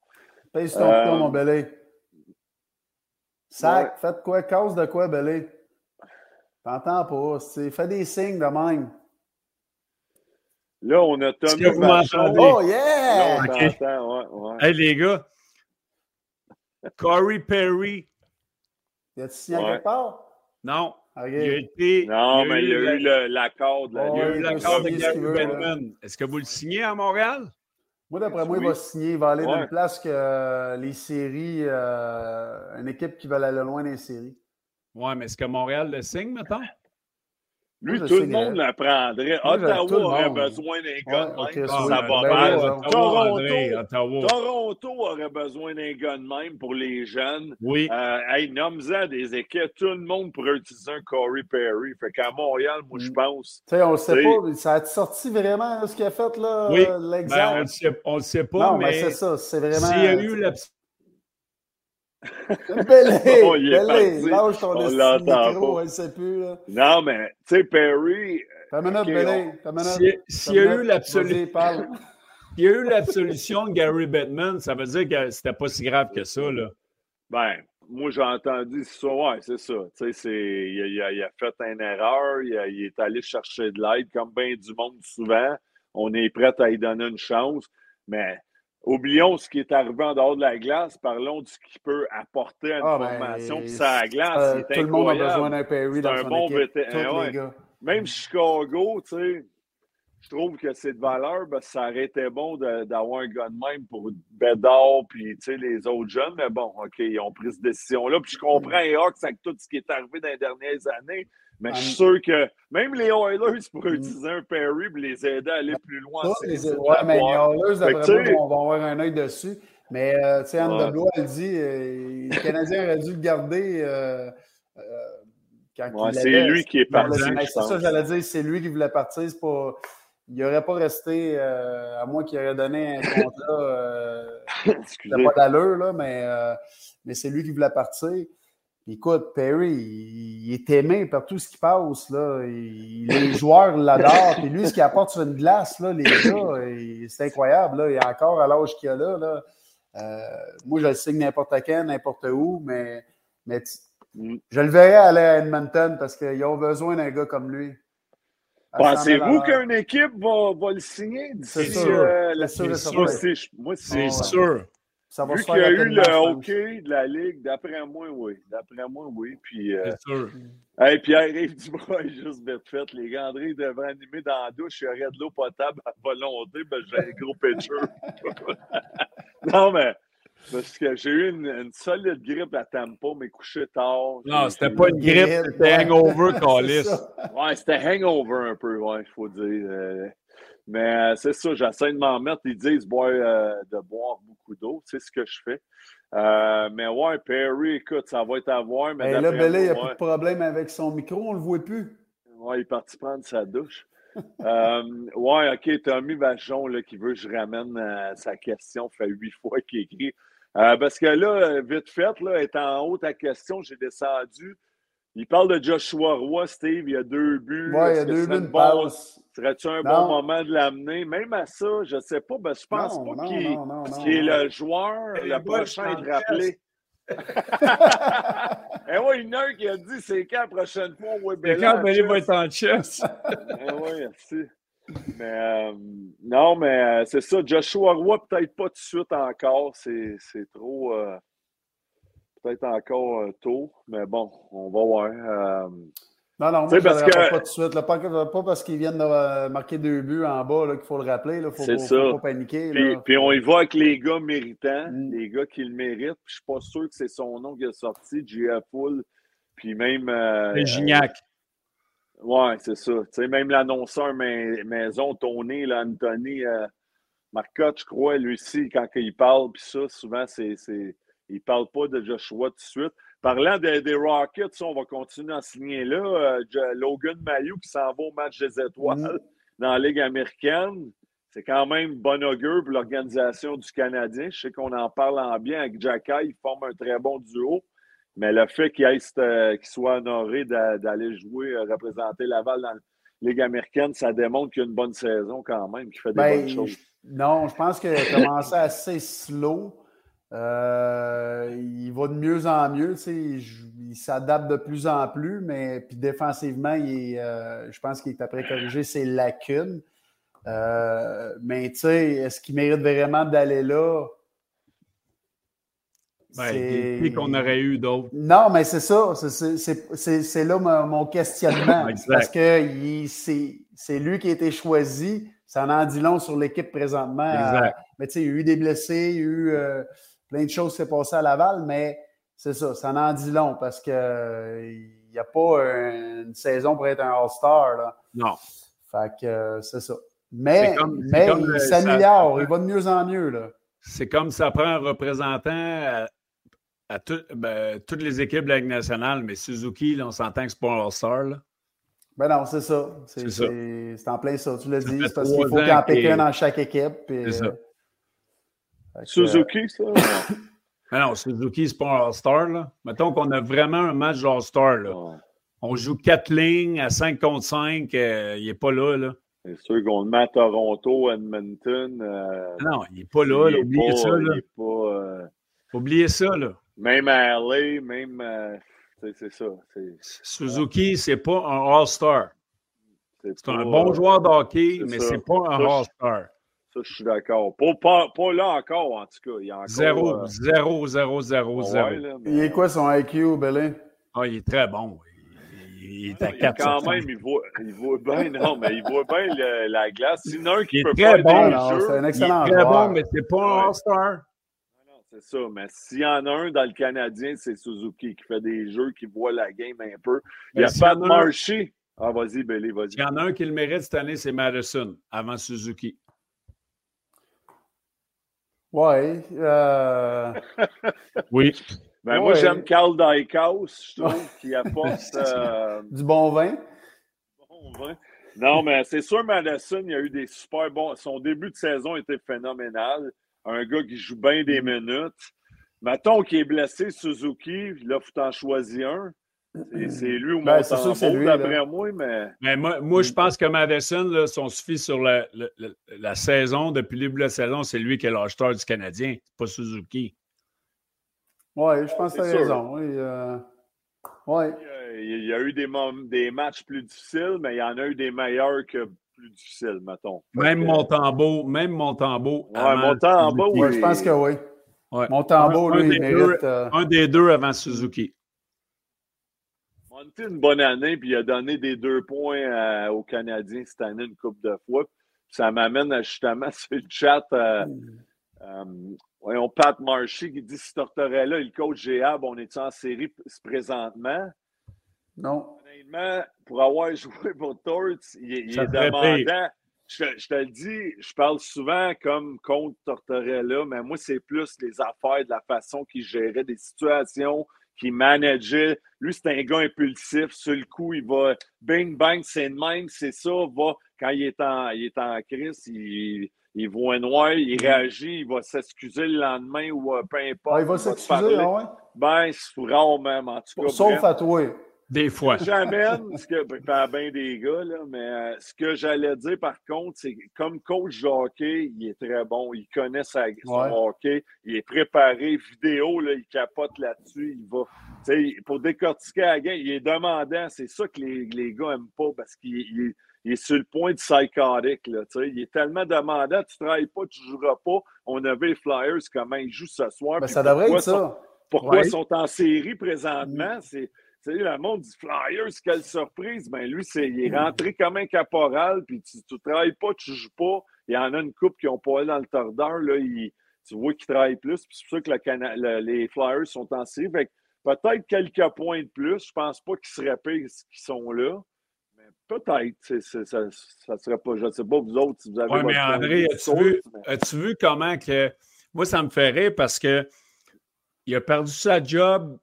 [SPEAKER 4] Pèse ton
[SPEAKER 3] Euh,
[SPEAKER 4] mon belé. Sac,
[SPEAKER 3] ouais.
[SPEAKER 4] faites quoi? Cause de quoi, belé? T'entends pas. c'est- Fais des signes de même.
[SPEAKER 3] Là, on a Tommy
[SPEAKER 2] que vous
[SPEAKER 3] Vachon.
[SPEAKER 2] m'entendez?
[SPEAKER 4] Oh,
[SPEAKER 3] Là,
[SPEAKER 4] yeah!
[SPEAKER 3] on
[SPEAKER 2] Ok.
[SPEAKER 3] t'entend, ouais, ouais.
[SPEAKER 2] Hey, les gars, Corey Perry,
[SPEAKER 4] Y a-tu signé quelque part?
[SPEAKER 2] non, il a été.
[SPEAKER 3] Non, mais il y a eu l'accord de la
[SPEAKER 2] il y a eu
[SPEAKER 4] il
[SPEAKER 2] l'accord de Gary. Bettman. Est-ce que vous le signez à Montréal?
[SPEAKER 4] Moi, d'après moi, il
[SPEAKER 3] Oui.
[SPEAKER 4] va signer. Il va aller dans
[SPEAKER 3] Ouais.
[SPEAKER 4] une place que euh, les séries, euh, une équipe qui va aller loin dans les séries.
[SPEAKER 2] Ouais, mais est-ce que Montréal le signe, mettons?
[SPEAKER 3] Lui, tout le monde le prendrait.
[SPEAKER 4] Moi, je- tout
[SPEAKER 3] Ottawa
[SPEAKER 4] le
[SPEAKER 3] aurait besoin d'un gars de même. ça
[SPEAKER 4] ben,
[SPEAKER 3] va
[SPEAKER 4] ben,
[SPEAKER 3] mal. Toronto,
[SPEAKER 2] André, Ottawa.
[SPEAKER 3] Toronto aurait besoin d'un gars de même pour les jeunes.
[SPEAKER 2] Oui.
[SPEAKER 3] Euh, hey, nomme-en des équipes. Tout le monde pourrait utiliser un Corey Perry. Fait qu'à Montréal, moi, je
[SPEAKER 4] Mm.
[SPEAKER 3] pense.
[SPEAKER 4] Tu sais, on ne sait pas. Ça a sorti vraiment ce qu'il a fait, là,
[SPEAKER 2] Oui. Ben, on le sait, le pas,
[SPEAKER 4] non, mais, c'est ça. C'est vraiment.
[SPEAKER 2] s'il y a eu
[SPEAKER 4] Belé!
[SPEAKER 3] Oh, il parti.
[SPEAKER 4] Lâche ton micro, elle ne sait plus. Là.
[SPEAKER 3] Non, mais, tu sais, Perry,
[SPEAKER 4] minute, minute.
[SPEAKER 2] s'il y a eu l'absolu- s'il y a eu l'absolution de Gary Bettman, ça veut dire que c'était pas si grave que ça, là.
[SPEAKER 3] Ben, moi, j'ai entendu ça. Ouais, c'est ça. Tu sais, c'est- il, a- il il fait une erreur. Il, a- il est allé chercher de l'aide, comme bien du monde souvent. On est prêt à lui donner une chance. Mais oublions ce qui est arrivé en dehors de la glace. Parlons de ce qu'il peut apporter à une
[SPEAKER 4] Ah, ben,
[SPEAKER 3] formation. Puis ça, la glace,
[SPEAKER 4] Euh, tout le monde a besoin d'un Perry dans
[SPEAKER 3] un
[SPEAKER 4] son
[SPEAKER 3] bon
[SPEAKER 4] équipe.
[SPEAKER 3] vétéran,
[SPEAKER 4] Tous
[SPEAKER 3] ouais.
[SPEAKER 4] les gars.
[SPEAKER 3] Même Chicago, tu sais, je trouve que c'est de valeur. ça aurait été bon d'avoir un gars de même pour Bédard puis les autres jeunes. Mais bon, OK, ils ont pris cette décision-là. Puis je comprends les Hawks avec tout ce qui est arrivé dans les dernières années. Mais je suis sûr que même les Oilers pourraient
[SPEAKER 4] Mm.
[SPEAKER 3] utiliser un Perry pour les aider à aller plus loin.
[SPEAKER 4] Ça, les- ouais, mais les. Oilers, moi, on va avoir un œil dessus. Mais, euh, tu sais, Anne
[SPEAKER 3] Ouais.
[SPEAKER 4] Deblois, elle dit, euh, le Canadien aurait dû le garder euh, euh, quand
[SPEAKER 3] Ouais,
[SPEAKER 4] il
[SPEAKER 3] c'est lui qui est parti.
[SPEAKER 4] C'est ça, j'allais dire, c'est lui qui voulait partir. Pas... Il n'aurait pas resté, euh, à moins qu'il aurait donné un contrat.
[SPEAKER 3] Excusez.
[SPEAKER 4] pas d'allure, là, mais, mais c'est lui qui voulait partir. Écoute, Perry, il, il est aimé par tout ce qui passe. Là. Il- les joueurs l'adorent. Puis lui, ce qu'il apporte sur une glace, là, les gars, c'est incroyable. Là. Il a encore à l'âge qu'il a là. là. Euh, moi, je le signe n'importe quand, n'importe où, mais, mais tu- je le verrais aller à Edmonton parce qu'ils ont besoin d'un gars comme lui. À 100 000
[SPEAKER 3] Pensez-vous qu'une équipe va, va le signer d'ici
[SPEAKER 4] C'est sûr.
[SPEAKER 3] euh, la-
[SPEAKER 4] C'est sûr
[SPEAKER 3] Moi, c'est-
[SPEAKER 2] sûr.
[SPEAKER 4] Ça va
[SPEAKER 3] Vu qu'il y a eu le hockey de la Ligue, d'après moi, oui. D'après moi, oui. Puis, euh,
[SPEAKER 2] C'est sûr.
[SPEAKER 3] hey, Pierre-Yves Dubois est juste vite fait. Les gars, André devrait animer dans la douche. Il y aurait de l'eau potable à volonté. Ben, j'ai un gros pitcher. non, mais parce que j'ai eu une, une solide grippe à Tampa, mais couché tard.
[SPEAKER 2] Non, c'était pas une grippe, c'était hangover,
[SPEAKER 4] ça.
[SPEAKER 3] Ouais, c'était hangover un peu, ouais, il faut dire. euh, mais euh, c'est ça, j'essaie de m'en mettre. Ils disent boire, euh, de boire beaucoup d'eau, c'est ce que je fais. Euh, mais ouais, Perry, écoute, ça va être à voir. Mais
[SPEAKER 4] Hey, là, Belé, il n'y a plus de problème avec son micro, on ne le voit plus.
[SPEAKER 3] ouais, il est parti prendre sa douche. Euh, ouais, OK, Tommy Vachon là, qui veut que je ramène euh, sa question, fait huit fois qu'il écrit. Euh, parce que là, vite fait, là, étant en haut ta question, j'ai descendu. Il parle de Joshua Roy, Steve, il y a deux buts.
[SPEAKER 4] Ouais, il y a deux buts de passe.
[SPEAKER 3] Serait-tu un
[SPEAKER 4] Non.
[SPEAKER 3] bon moment de l'amener? Même à ça, je ne sais pas. Ben, je pense
[SPEAKER 4] Non,
[SPEAKER 3] pas qu'il qu'il est le joueur,
[SPEAKER 2] Les
[SPEAKER 3] le prochain être rappelé. Eh oui, il y en a un qui a dit c'est quand la prochaine fois, oui,
[SPEAKER 2] Mais quand Belé va être en chess?
[SPEAKER 3] Eh oui, merci. Mais euh, non, mais euh, c'est ça. Joshua Roy, peut-être pas tout de suite encore. C'est c'est trop. euh, peut-être encore euh, tôt. Mais bon, on va voir. Euh,
[SPEAKER 4] Non, non, moi, je
[SPEAKER 3] parce
[SPEAKER 4] ne
[SPEAKER 3] que-
[SPEAKER 4] pas tout de suite. là. Pas, pas parce qu'ils viennent de euh, marquer deux buts en bas là, qu'il faut le rappeler. Il ne faut,
[SPEAKER 3] C'est
[SPEAKER 4] faut- pas paniquer.
[SPEAKER 3] Puis,
[SPEAKER 4] là.
[SPEAKER 3] puis on y va avec les gars méritants,
[SPEAKER 4] Mm.
[SPEAKER 3] les gars qui le méritent. Puis je suis pas sûr que c'est son nom qui est sorti, J.F. Full. Puis même. euh,
[SPEAKER 2] Le Gignac.
[SPEAKER 3] ouais, c'est ça. Tu sais, même l'annonceur mai- maison, Tony, là, Anthony euh, Marcotte, je crois, lui aussi, quand il parle, puis ça, souvent, c'est. Il parle pas de Joshua tout de suite. Parlant de- des Rockets, on va continuer à signer là. euh, Logan Mayou qui s'en va au match des étoiles
[SPEAKER 4] Mm.
[SPEAKER 3] dans la Ligue américaine. C'est quand même bon augure pour l'organisation du Canadien. Je sais qu'on en parle en bien avec Jacky. Ils forment un très bon duo. Mais le fait qu'il euh, soit honoré d'a- d'aller jouer, euh, représenter Laval dans la Ligue américaine, ça démontre qu'il y a une bonne saison quand même, qu'il fait des
[SPEAKER 4] Ben,
[SPEAKER 3] bonnes choses.
[SPEAKER 4] je- non, je pense qu'il a commencé assez slow. Euh, il va de mieux en mieux. tu sais, Il, il s'adapte de plus en plus, mais puis défensivement, il est, euh, je pense qu'il est après corriger ses lacunes. Euh, mais tu sais, est-ce qu'il mérite vraiment d'aller là?
[SPEAKER 2] Ben,
[SPEAKER 4] C'est-
[SPEAKER 2] qu'on aurait eu d'autres.
[SPEAKER 4] Non, mais c'est ça. C'est- là mon, mon questionnement. Parce que c'est lui qui a été choisi. Ça en dit long sur l'équipe présentement.
[SPEAKER 2] Exact.
[SPEAKER 4] Euh, mais tu sais, il y a eu des blessés, il y a eu euh, plein de choses s'est passées à Laval, mais c'est ça, ça en dit long parce que euh, il n'y a pas un- une saison pour être un All-Star. là.
[SPEAKER 2] Non.
[SPEAKER 4] Fait que euh, c'est ça. Mais,
[SPEAKER 2] comme-
[SPEAKER 4] mais
[SPEAKER 2] comme
[SPEAKER 4] il s'améliore, il va de mieux en mieux. Là.
[SPEAKER 2] C'est comme ça prend un représentant à, à tout- ben, toutes les équipes de la Ligue nationale, mais Suzuki, là, on s'entend que c'est pas un All-Star. là.
[SPEAKER 4] Ben non, c'est ça. C'est
[SPEAKER 2] C'est ça.
[SPEAKER 4] c'est- c'est en plein ça. Tu l'as dit, c'est parce qu'il faut qu'il y en pique
[SPEAKER 2] qu'il
[SPEAKER 4] un dans chaque équipe. puis,
[SPEAKER 2] C'est ça.
[SPEAKER 4] Euh,
[SPEAKER 3] Suzuki, ça?
[SPEAKER 2] Mais non, Suzuki, c'est pas un All-Star. là. Mettons qu'on a vraiment un match d'All-Star. là.
[SPEAKER 3] Ouais.
[SPEAKER 2] On joue quatre lignes à 5 contre 5. il n'est pas là. là.
[SPEAKER 3] C'est sûr qu'on le met à Toronto, Edmonton. euh,
[SPEAKER 2] Non, il n'est pas là. Oubliez
[SPEAKER 3] pas-
[SPEAKER 2] ça. Là.
[SPEAKER 3] pas, euh,
[SPEAKER 2] Oubliez ça. Là.
[SPEAKER 3] même à LA, même. euh, c'est c'est ça. C'est
[SPEAKER 2] Suzuki, c'est pas un All-Star. C'est
[SPEAKER 3] pas,
[SPEAKER 2] un bon
[SPEAKER 3] euh,
[SPEAKER 2] joueur de hockey, mais
[SPEAKER 3] ça.
[SPEAKER 2] c'est pas un
[SPEAKER 3] Ça,
[SPEAKER 2] All-Star.
[SPEAKER 3] Ça, je suis d'accord. Pas, pas, pas là encore, en tout cas. Il y a encore,
[SPEAKER 2] Zéro,
[SPEAKER 3] euh,
[SPEAKER 2] zéro, zéro, zéro,
[SPEAKER 3] ouais,
[SPEAKER 2] zéro.
[SPEAKER 3] là, mais-
[SPEAKER 4] Il est quoi son IQ, Belin?
[SPEAKER 2] Ah, il est très bon. Il, il est à
[SPEAKER 3] Il-
[SPEAKER 2] 4
[SPEAKER 3] quand même, il voit, il voit bien, non, mais il voit bien le- la glace. Sinon, un qui
[SPEAKER 2] Il est
[SPEAKER 3] peut
[SPEAKER 2] très
[SPEAKER 3] faire
[SPEAKER 2] bon,
[SPEAKER 4] c'est un
[SPEAKER 2] Il est
[SPEAKER 4] excellent
[SPEAKER 2] très
[SPEAKER 4] joueur.
[SPEAKER 2] bon, mais c'est pas un. All-Star.
[SPEAKER 3] Non, c'est ça, mais s'il y en a un dans le Canadien, c'est Suzuki qui fait des jeux, qui voit la game un peu. Il y
[SPEAKER 2] Mais
[SPEAKER 3] a pas de marché. Ah, vas-y, Belly, vas-y.
[SPEAKER 2] S'il y en a un qui le mérite cette année, c'est Madison, avant Suzuki.
[SPEAKER 4] Ouais. euh,
[SPEAKER 2] Oui.
[SPEAKER 3] Ben, Moi, j'aime Carl Dykhouse, je trouve, qui apporte euh,
[SPEAKER 4] du bon vin.
[SPEAKER 3] bon vin. Non, mais c'est sûr, Madison, il y a eu des super bons. Son début de saison était phénoménal. Un gars qui joue bien des minutes. Mettons qu'il est blessé, Suzuki, là, faut en choisir un. C'est- C'est lui ou
[SPEAKER 4] Ben, c'est sûr que c'est lui,
[SPEAKER 3] moi, mais
[SPEAKER 2] Mais moi, moi, je pense que Madison, là, si on se fie sur la, la- la- la saison, depuis le début de la saison, c'est lui qui est l'acheteur du Canadien, c'est pas Suzuki.
[SPEAKER 4] Ouais, je pense que tu as raison. Oui, euh, ouais.
[SPEAKER 3] euh, il y a eu des, matchs plus difficiles, mais il y en a eu des meilleurs que plus difficiles, mettons.
[SPEAKER 2] Même
[SPEAKER 3] que-
[SPEAKER 2] Montembeau, même Montembeau.
[SPEAKER 3] Ouais,
[SPEAKER 4] je pense que oui.
[SPEAKER 2] Ouais.
[SPEAKER 4] Montembeau,
[SPEAKER 2] Un-
[SPEAKER 4] lui, il
[SPEAKER 2] deux-
[SPEAKER 4] euh,
[SPEAKER 2] Un des deux avant Suzuki.
[SPEAKER 3] Monté une bonne année, puis il a donné des deux points à- aux Canadiens cette année une couple de fois. Puis ça m'amène à, justement sur le chat. euh, euh, voyons, Pat Marshy qui dit si Tortorella et le coach Géab, on est en série présentement?
[SPEAKER 4] non.
[SPEAKER 3] Honnêtement, pour avoir joué pour Torts, il, est- il demandant. Je, te- je te le dis, je parle souvent comme contre Tortorella, mais moi, c'est plus les affaires, de la façon qu'il gérait des situations, qu'il manageait. Lui, c'est un gars impulsif. Sur le coup, il va bing, bang, c'est le même, c'est ça. Va, quand il est en, il est en crise, il, il voit noir, il réagit, il va s'excuser le lendemain ou euh, peu importe.
[SPEAKER 4] Ah, il va s'excuser, ah ouais?
[SPEAKER 3] Ben, c'est rare même, en tout cas.
[SPEAKER 4] Sauf
[SPEAKER 3] bref.
[SPEAKER 4] à toi.
[SPEAKER 2] Des fois.
[SPEAKER 3] J'amène, ce que, pas bien des gars, là, mais euh, ce que j'allais dire par contre, c'est que comme coach de hockey, il est très bon. Il connaît sa, son
[SPEAKER 4] Ouais.
[SPEAKER 3] hockey. Il est préparé. Vidéo, là, il capote là-dessus. Il va. tu sais, Pour décortiquer la game, il est demandant. C'est ça que les, les gars n'aiment pas parce qu'il il- il est sur le point de psychotique. Là, tu sais. il est tellement demandant. Tu ne travailles pas, tu ne joueras pas. On avait les Flyers, comment ils jouent ce soir.
[SPEAKER 4] Ben, ça devrait
[SPEAKER 3] pourquoi
[SPEAKER 4] être
[SPEAKER 3] sont-
[SPEAKER 4] ça.
[SPEAKER 3] pourquoi
[SPEAKER 2] Ouais.
[SPEAKER 3] ils sont en série présentement? C'est, tu sais, le monde dit Flyers, quelle surprise! Ben lui, c'est, il est rentré comme un caporal, puis tu ne travailles pas, tu joues pas. Il y en a une coupe qui n'ont pas allé dans le tordeur, là, il- tu vois qu'ils travaillent plus, puis c'est pour ça que le Cana- le- les Flyers sont en série. Peut-être quelques points de plus. Je pense pas qu'ils seraient pires qu'ils sont là. Mais peut-être. ça, serait pas. Je ne sais pas, vous autres, si vous avez
[SPEAKER 2] Oui, mais André, as-tu vu,
[SPEAKER 3] mais-
[SPEAKER 2] vu comment que. Moi, ça me fait rire parce que il a perdu sa job,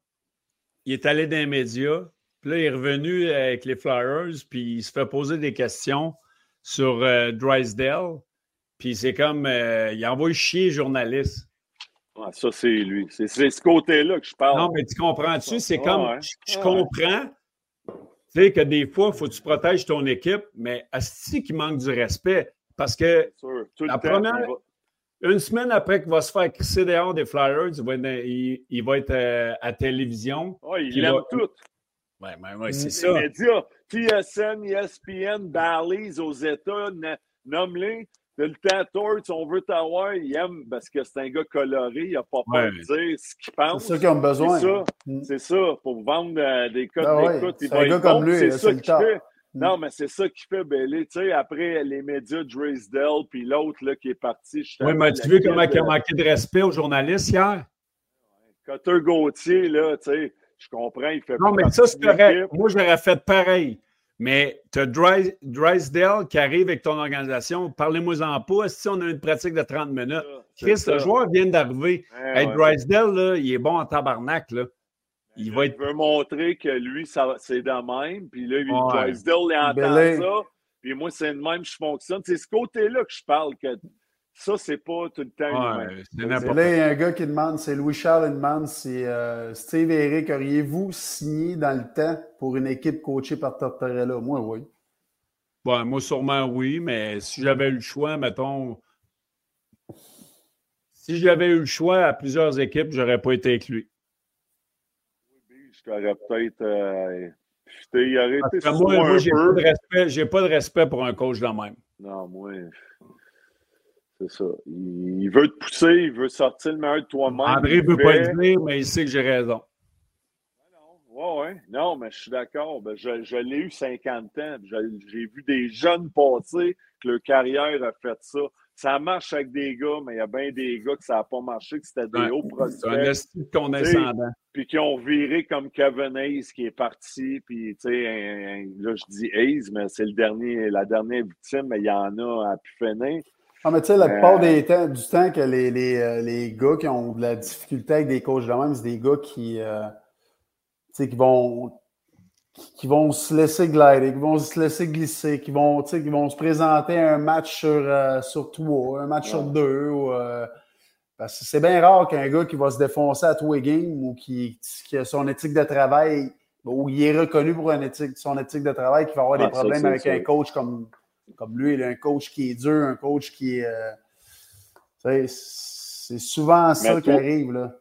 [SPEAKER 2] il est allé dans les médias, puis là, il est revenu avec les Flyers, puis il se fait poser des questions sur euh, Drysdale, puis c'est comme. euh, il envoie chier les journalistes.
[SPEAKER 3] Ah, ça, c'est lui. C'est, ce côté-là que je parle.
[SPEAKER 2] Non, mais tu comprends-tu? C'est
[SPEAKER 3] Ah,
[SPEAKER 2] comme.
[SPEAKER 3] ouais.
[SPEAKER 2] Je, je
[SPEAKER 3] Ah,
[SPEAKER 2] comprends. Tu sais que des fois, il faut que tu protèges ton équipe, mais Asti qui manque du respect. Parce que
[SPEAKER 3] sûr.
[SPEAKER 2] La première- Une semaine après qu'il va se faire crisser dehors des Flyers, il va être, dans- il, il va être, euh, à télévision.
[SPEAKER 3] Ah, il
[SPEAKER 2] Puis
[SPEAKER 3] aime
[SPEAKER 2] va-
[SPEAKER 3] tout.
[SPEAKER 2] Ouais, ouais, ouais, c'est
[SPEAKER 3] Les
[SPEAKER 2] ça.
[SPEAKER 3] médias, TSN, ESPN, Bally's aux États, nomme-les. Tout le temps, Torts, on veut t'avoir. Il aime parce que c'est un gars coloré. Il n'a pas peur
[SPEAKER 2] Ouais.
[SPEAKER 3] de dire ce qu'il
[SPEAKER 4] C'est
[SPEAKER 3] pense.
[SPEAKER 4] ça qu'ils ont besoin.
[SPEAKER 3] C'est ça.
[SPEAKER 4] Mm.
[SPEAKER 3] C'est ça. Pour vendre euh, des codes
[SPEAKER 4] ouais,
[SPEAKER 3] d'écoute,
[SPEAKER 4] c'est un gars comme lui,
[SPEAKER 3] C'est ça
[SPEAKER 4] c'est le
[SPEAKER 3] qu'il fait. Non, mais c'est ça qui fait Belly. Tu sais, après les médias, Drysdale, puis l'autre qui est parti.
[SPEAKER 2] Oui, mais
[SPEAKER 3] la
[SPEAKER 2] vu comment il a manqué de respect aux journalistes hier?
[SPEAKER 3] Cotter Gauthier, là, tu sais, je comprends, il fait
[SPEAKER 2] Non, mais ça, c'est
[SPEAKER 3] de
[SPEAKER 2] correct. Moi, j'aurais fait pareil. Mais tu as Dry- Drysdale qui arrive avec ton organisation. Parlez-moi-en pas. Si on a une pratique de 30 minutes.
[SPEAKER 3] C'est
[SPEAKER 2] Chris, le joueur vient d'arriver.
[SPEAKER 3] Ouais.
[SPEAKER 2] Drysdale, là, il est bon en tabarnak. Là. Il va être.
[SPEAKER 3] veut montrer que lui, ça, c'est de même. Puis là,
[SPEAKER 2] Ouais.
[SPEAKER 3] Drysdale, il entend
[SPEAKER 4] Belay.
[SPEAKER 3] ça. Puis moi, c'est de même je fonctionne. C'est ce côté-là que je parle, que ça, c'est pas tout le temps.
[SPEAKER 2] Ouais, c'est
[SPEAKER 4] là, il y a un gars qui demande, c'est Louis-Charles qui demande, c'est euh, Steve et Eric, auriez-vous signé dans le temps pour une équipe coachée par Tortorella? Moi, oui.
[SPEAKER 2] Bon, moi, sûrement oui, mais si j'avais eu le choix, mettons. Si j'avais eu le choix à plusieurs équipes, j'aurais pas été avec lui.
[SPEAKER 3] Je t'aurais peut-être. Euh, été
[SPEAKER 2] que
[SPEAKER 3] sur
[SPEAKER 2] moi,
[SPEAKER 3] un
[SPEAKER 2] moi j'ai pas de respect. J'ai pas de respect pour un coach de même.
[SPEAKER 3] Non, moi, c'est ça. Il, veut te pousser, il veut sortir le meilleur de toi-même.
[SPEAKER 2] André
[SPEAKER 3] il
[SPEAKER 2] veut pas le dire, mais il sait que j'ai raison.
[SPEAKER 3] Oui, oui. Non, mais je suis d'accord. Ben, je je l'ai eu 50 ans. Je- J'ai vu des jeunes passer que leur carrière a fait ça. Ça marche avec des gars, mais il y a bien des gars que ça n'a pas marché, que c'était des
[SPEAKER 2] Ouais.
[SPEAKER 3] hauts
[SPEAKER 2] C'est un
[SPEAKER 3] prospects,
[SPEAKER 2] condescendant.
[SPEAKER 3] puis qui ont viré comme Kevin Hayes qui est parti. Puis, tu sais, là, je dis Hayes, mais c'est le dernier, la dernière victime, mais il y en a à finir.
[SPEAKER 4] Ah, mais tu sais, la
[SPEAKER 3] Euh,
[SPEAKER 4] plupart des temps, du temps que les, les, euh, les gars qui ont de la difficulté avec des coachs de même, c'est des gars qui, euh, tu sais, qui vont qui vont se laisser glider, qui vont se laisser glisser, qui vont, qui vont se présenter un match sur, euh, sur trois, un match sur deux. ou, euh, parce que c'est bien rare qu'un gars qui va se défoncer à tous les games ou qui, qui a son éthique de travail, ou il est reconnu pour une éthique, son éthique de travail, qui va avoir des problèmes avec un coach comme, comme lui, là, un coach qui est dur, un coach qui est. euh, c'est souvent ça qui arrive. Là.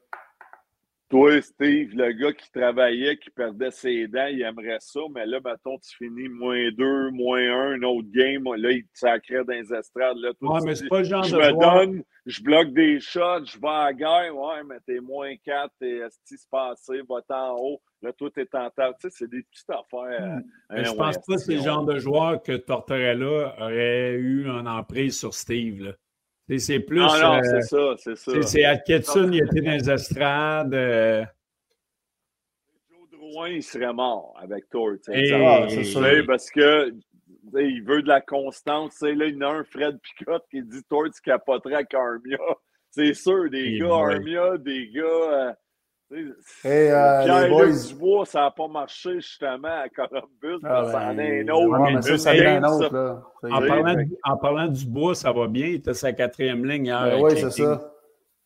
[SPEAKER 3] Toi, Steve, le gars qui travaillait, qui perdait ses dents, il aimerait ça, mais là, mettons, tu finis moins deux, moins un, un autre game, là, il te sacrait dans les estrades. Là,
[SPEAKER 2] ouais, mais c'est pas le genre
[SPEAKER 3] je
[SPEAKER 2] de
[SPEAKER 3] me donne, je bloque des shots, je vais à la guerre, ouais, mais t'es moins 4, t'es esti se passer, va en haut, là, toi, t'es en table. Tu sais, c'est des petites affaires.
[SPEAKER 2] Mais
[SPEAKER 3] hein,
[SPEAKER 2] je
[SPEAKER 3] ouais,
[SPEAKER 2] pense pas que c'est le genre de joueur que Tortorella aurait eu une emprise sur Steve. là. C'est plus.
[SPEAKER 3] Non, non,
[SPEAKER 2] euh,
[SPEAKER 3] c'est ça, c'est ça.
[SPEAKER 2] c'est- c'est Atkinson, il était dans les estrades. euh,
[SPEAKER 3] Joe Drouin, il serait mort avec
[SPEAKER 2] Et-
[SPEAKER 3] ça
[SPEAKER 4] Ah, c'est
[SPEAKER 3] sais, Parce que il veut de la constance. Là, il y en a un, Fred Picotte, qui dit Thor, tu capoterais avec Armia. C'est sûr, des
[SPEAKER 2] Et
[SPEAKER 3] gars
[SPEAKER 2] boy.
[SPEAKER 3] Armia, des gars. Euh,
[SPEAKER 4] Hey, euh, les
[SPEAKER 3] Pierre-Luc
[SPEAKER 4] boys.
[SPEAKER 3] Dubois, ça n'a pas marché justement à Columbus.
[SPEAKER 4] Ah,
[SPEAKER 3] mais ça en
[SPEAKER 4] ben,
[SPEAKER 3] est un autre.
[SPEAKER 4] ouais, mais ça, ça
[SPEAKER 3] Une
[SPEAKER 4] vient un
[SPEAKER 3] game,
[SPEAKER 4] autre.
[SPEAKER 3] ça.
[SPEAKER 4] Là. C'est-
[SPEAKER 2] en,
[SPEAKER 3] Oui,
[SPEAKER 2] parlant, du- en parlant du bois, ça va bien? Il était sa quatrième ligne hier.
[SPEAKER 4] Ben
[SPEAKER 2] avec
[SPEAKER 4] oui, c'est ça.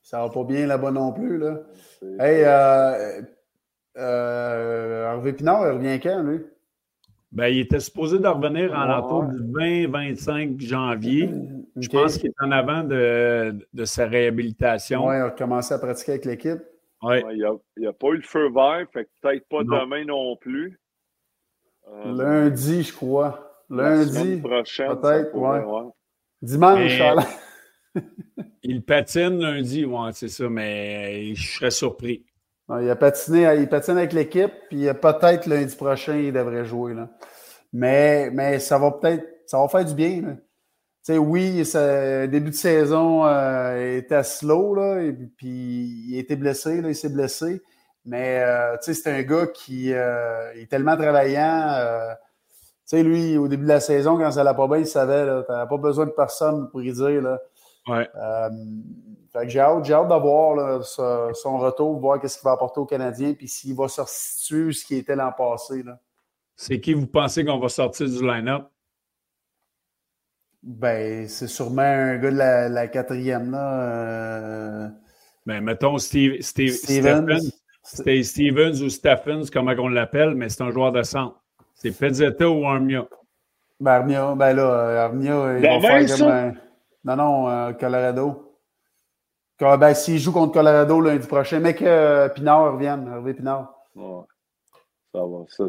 [SPEAKER 4] Ça va pas bien là-bas non plus. Là. Hey, euh, euh, Hervé Pinard, il revient quand, lui?
[SPEAKER 2] Ben, il était supposé de revenir en
[SPEAKER 4] Ouais.
[SPEAKER 2] l'entour du 20-25 janvier. Je pense qu'il est en avant de, de sa réhabilitation.
[SPEAKER 4] Ouais, il a recommencé à pratiquer avec l'équipe.
[SPEAKER 2] Ouais.
[SPEAKER 3] Il n'a pas eu le feu vert, fait que peut-être pas
[SPEAKER 2] Non.
[SPEAKER 3] demain non plus. Euh,
[SPEAKER 4] Lundi, je crois. Lundi.
[SPEAKER 3] ça
[SPEAKER 4] peut-être,
[SPEAKER 3] pourrait,
[SPEAKER 4] ouais.
[SPEAKER 3] ouais.
[SPEAKER 4] Dimanche,
[SPEAKER 2] Mais-
[SPEAKER 4] Charles.
[SPEAKER 2] Il patine lundi, ouais, c'est ça, mais je serais surpris.
[SPEAKER 4] Non, il a patiné, il patine avec l'équipe, puis euh, peut-être lundi prochain, il devrait jouer. Là. Mais, mais ça va peut-être, ça va faire du bien. là. Tu sais, oui, ça, début de saison euh, était slow, là, et puis il a été blessé, là, il s'est blessé. Mais euh, tu sais, c'est un gars qui euh, est tellement travaillant. euh, tu sais, lui, au début de la saison, quand ça allait pas bien, il savait, tu n'avais pas besoin de personne pour y dire. Là.
[SPEAKER 2] Ouais.
[SPEAKER 4] Euh, fait que j'ai hâte, j'ai hâte d'avoir son retour, voir qu'est-ce qu'il va apporter aux Canadiens, puis s'il va se restituer ce qui était l'an passé. Là.
[SPEAKER 2] C'est qui vous pensez qu'on va sortir du line-up?
[SPEAKER 4] Ben, c'est sûrement un gars de la, la quatrième, là. euh,
[SPEAKER 2] Ben, mettons Steve, Steve,
[SPEAKER 4] Stevens.
[SPEAKER 2] Stephen, C'était Stevens ou Stephens, comment on l'appelle, mais c'est un joueur de centre. C'est Pezzetta ou Armia?
[SPEAKER 4] Ben, Armia, ben là, euh, Armia, il
[SPEAKER 3] Ben,
[SPEAKER 4] va
[SPEAKER 3] même
[SPEAKER 4] faire
[SPEAKER 3] ça.
[SPEAKER 4] comme un... Non, non, euh, Colorado. Que- Ben, s'il joue contre Colorado lundi prochain, mais que euh, Pinard revienne, Hervé Pinard.
[SPEAKER 3] Ouais. Ça va. Ça,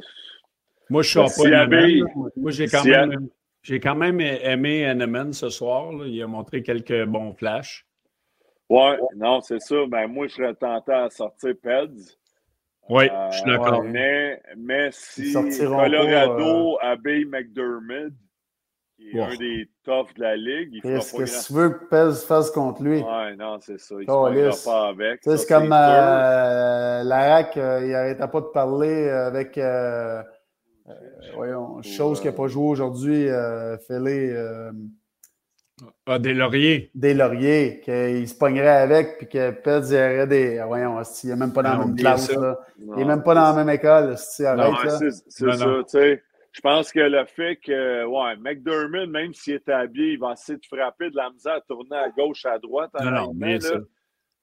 [SPEAKER 2] Moi, je ne suis
[SPEAKER 3] Si
[SPEAKER 2] pas Henneman, là. Moi, j'ai quand,
[SPEAKER 3] si
[SPEAKER 2] même, j'ai quand même aimé Henneman ce soir. là. Il a montré quelques bons flashs.
[SPEAKER 3] Ouais, non, c'est ça. Ben, moi, je serais tenté à sortir Peds.
[SPEAKER 2] Oui,
[SPEAKER 3] Euh,
[SPEAKER 2] je suis d'accord.
[SPEAKER 3] Mais, si
[SPEAKER 4] sortiront
[SPEAKER 3] Colorado abeille McDermott, qui est
[SPEAKER 2] Ouais.
[SPEAKER 3] un des toughs de la ligue, il
[SPEAKER 4] Qu'est-ce que
[SPEAKER 3] grand
[SPEAKER 4] tu veux que Pez fasse contre lui?
[SPEAKER 3] Ouais, non, c'est ça. Il ne
[SPEAKER 4] Oh, lisse.
[SPEAKER 3] pas avec.
[SPEAKER 4] C'est comme
[SPEAKER 3] sûr.
[SPEAKER 4] euh, Larac, euh, il n'arrêtait pas de parler avec, euh, euh, voyons, chose qui n'a pas joué aujourd'hui, euh, Félé euh,
[SPEAKER 2] Ah, des lauriers.
[SPEAKER 4] des lauriers, qu'il se pognerait avec, puis que Pez il aurait des. ah, Voyons, il n'est même pas dans
[SPEAKER 2] Non,
[SPEAKER 4] la même
[SPEAKER 2] oublie
[SPEAKER 4] classe. Là.
[SPEAKER 3] Non,
[SPEAKER 4] Il n'est même pas dans la même école. arrête, là.
[SPEAKER 3] c'est
[SPEAKER 2] Non,
[SPEAKER 3] ça,
[SPEAKER 2] non.
[SPEAKER 3] tu sais. Je pense que le fait que, ouais, McDermott, même s'il est habillé, il va essayer de frapper de la misère à tourner à gauche, à droite.
[SPEAKER 2] Non, non, bien
[SPEAKER 3] là.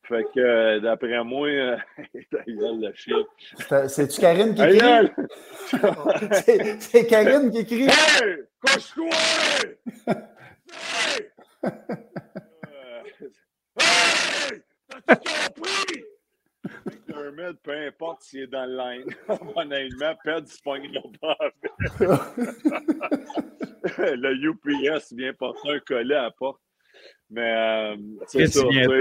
[SPEAKER 3] Fait que, euh, d'après moi, euh, le chien.
[SPEAKER 4] C'est- C'est-tu Karine qui
[SPEAKER 3] gueule!
[SPEAKER 4] C'est- Karine qui écrit.
[SPEAKER 3] Hey! Couche-toi! Hey! Euh, Hey! T'as-tu compris? McDermott, peu importe s'il est dans le line, honnêtement, Ped se pognera pas avec. le UPS vient porter un collet à la porte. Mais euh, c'est ça. tu sais.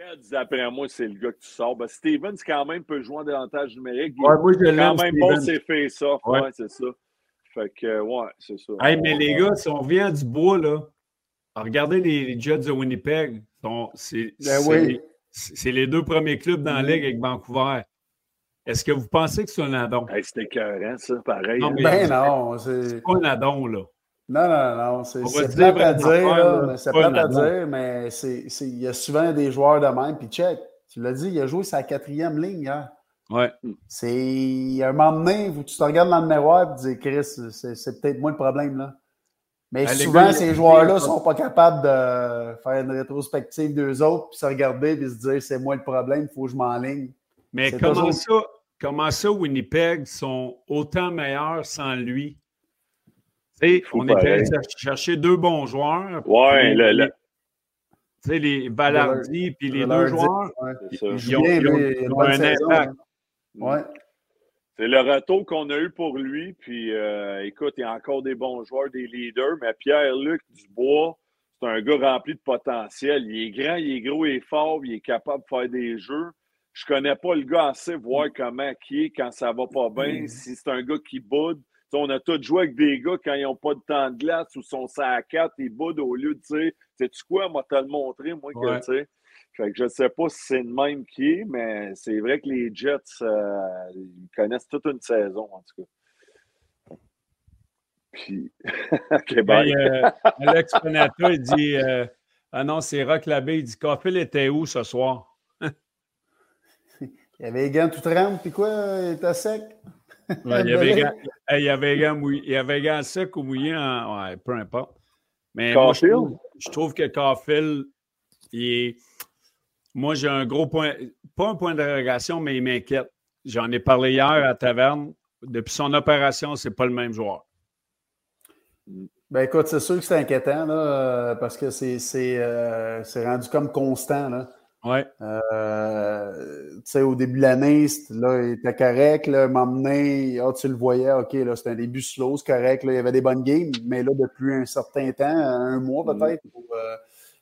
[SPEAKER 3] Ped, d'après moi, c'est le gars que tu sors. Ben, Stevens, quand même, peut jouer en désavantage numérique.
[SPEAKER 2] Ouais, moi, je
[SPEAKER 3] quand même bon
[SPEAKER 2] Steven.
[SPEAKER 3] ses face-off.
[SPEAKER 2] Ouais.
[SPEAKER 3] Ouais, c'est ça. Fait que, ouais, c'est ça.
[SPEAKER 2] Hey, mais les gars, si on revient du bois, là, regardez les, les Jets de Winnipeg. C'est
[SPEAKER 4] Ben
[SPEAKER 2] c'est-
[SPEAKER 4] oui.
[SPEAKER 2] c'est- c'est les deux premiers clubs dans la ligue avec Vancouver. Est-ce que vous pensez que c'est un addon?
[SPEAKER 3] Hey, c'était écœurant, ça, pareil.
[SPEAKER 2] Non,
[SPEAKER 3] hein?
[SPEAKER 2] mais-
[SPEAKER 4] Ben non, c'est.
[SPEAKER 2] C'est pas un addon, là.
[SPEAKER 4] Non, non, non, c'est plate à dire, là, mais c'est
[SPEAKER 2] pas
[SPEAKER 4] plate à dire, mais il y a souvent des joueurs de même. Puis check, tu l'as dit, il a joué sa quatrième ligne hier.
[SPEAKER 2] Ouais.
[SPEAKER 4] C'est un moment donné où tu te regardes dans le miroir et tu dis Chris, c'est peut-être moi le problème là. Mais souvent, ces joueurs-là
[SPEAKER 2] ils-
[SPEAKER 4] sont pas capables de faire une rétrospective d'eux autres, puis se regarder et se dire c'est moi le problème, il faut que je m'enligne.
[SPEAKER 2] Mais comment
[SPEAKER 4] toujours-
[SPEAKER 2] ça, comment ça, Winnipeg sont autant meilleurs sans lui? On était allé chercher deux bons joueurs.
[SPEAKER 3] Ouais, le- le-
[SPEAKER 2] Tu sais, les Ballardi puis les deux joueurs,
[SPEAKER 4] ouais.
[SPEAKER 2] Ils ont,
[SPEAKER 4] bien,
[SPEAKER 2] ils ils un
[SPEAKER 4] saison,
[SPEAKER 2] impact.
[SPEAKER 4] hein. Ouais.
[SPEAKER 3] C'est le retour qu'on a eu pour lui. Puis, euh, écoute, il y a encore des bons joueurs, des leaders. Mais Pierre-Luc Dubois, c'est un gars rempli de potentiel. Il est grand, il est gros, il est fort, il est capable de faire des jeux. Je connais pas le gars assez, voir comment qui est quand ça va pas bien, si c'est un gars qui boude. On a tous joué avec des gars quand ils n'ont pas de temps de glace ou sont ça à 4, ils boudent au lieu de dire Sais-tu quoi, moi te le montrer, moi, que
[SPEAKER 2] Ouais.
[SPEAKER 3] tu sais. Fait que je ne sais pas si c'est le même qui est, mais c'est vrai que les Jets, euh, ils connaissent toute une saison, en tout cas. Puis, OK, bye.
[SPEAKER 2] Puis, euh, Alex Panata, il dit euh, Ah non, c'est Rock Labbé. Il dit Caulfield était où ce soir?
[SPEAKER 4] Il y avait les gants tout trempes, puis quoi, il était sec?
[SPEAKER 2] Ouais, il, y avait gants, hey, il y avait il y gants secs ou mouillés, en, ouais, peu importe. Mais moi, je, trouve, je trouve que Caulfield, il est. Moi, j'ai un gros point, pas un point d'interrogation, mais il m'inquiète. J'en ai parlé hier à Taverne. Depuis son opération, c'est pas le même joueur.
[SPEAKER 4] Ben écoute, c'est sûr que c'est inquiétant, là, parce que c'est euh, rendu comme constant. Là.
[SPEAKER 2] Ouais.
[SPEAKER 4] Euh, tu sais, au début de l'année, là, il était correct. Là, m'emmener, ah, tu le voyais, OK, là, c'était un début slow, c'est correct. Là, il y avait des bonnes games, mais là, depuis un certain temps, un mois peut-être, euh,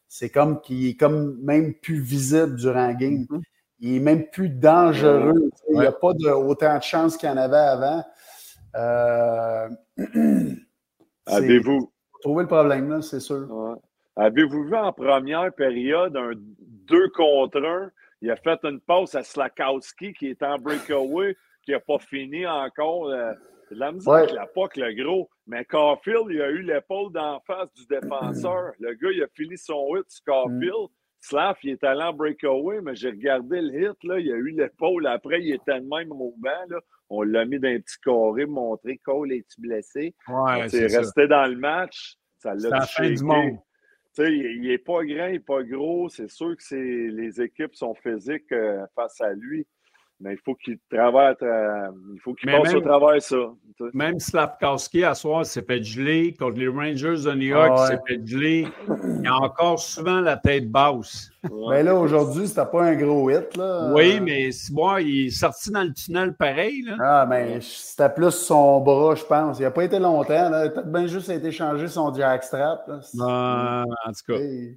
[SPEAKER 4] c'est comme qu'il est comme même plus visible durant la game. Il est même plus dangereux. Il n'y a pas de, autant de chances qu'il y en avait avant. Euh,
[SPEAKER 3] Avez-vous
[SPEAKER 4] trouver le problème, là, c'est sûr.
[SPEAKER 3] ouais. Avez-vous vu en première période un 2 contre 1? Il a fait une passe à Slakowski qui est en breakaway, qui n'a pas fini encore. euh, la misère
[SPEAKER 4] Ouais.
[SPEAKER 3] avec la POC, le gros. Mais Caulfield, il a eu l'épaule d'en face du défenseur. Le gars, il a fini son hit sur Caulfield. Slav, il est allé en breakaway, mais j'ai regardé le hit, là, il a eu l'épaule. Après, il était de même au banc. Là. On l'a mis dans un petit carré, montré Cole, es-tu blessé?
[SPEAKER 2] Ouais,
[SPEAKER 3] c'est
[SPEAKER 2] ça.
[SPEAKER 3] resté dans le match. Ça l'a
[SPEAKER 2] la
[SPEAKER 3] il n'est pas grand, il n'est pas gros. C'est sûr que les équipes sont physiques euh, face à lui. Mais il faut qu'il travaille, euh, il faut qu'il passe
[SPEAKER 2] même-
[SPEAKER 3] au travail ça.
[SPEAKER 2] Même Slavkowski, à soir, s'est fait geler. Contre les Rangers de New York,
[SPEAKER 4] Ah ouais.
[SPEAKER 2] s'est fait geler. Il a encore souvent la tête basse.
[SPEAKER 3] Ouais.
[SPEAKER 4] Mais là, aujourd'hui, c'était pas un gros hit. Là.
[SPEAKER 2] Oui, mais si moi, il est sorti dans le tunnel pareil. Là.
[SPEAKER 4] Ah, mais c'était plus son bras, je pense. Il n'a pas été longtemps. Peut-être bien juste été changé son jackstrap. là.
[SPEAKER 2] Ah, en tout cas.
[SPEAKER 4] Et-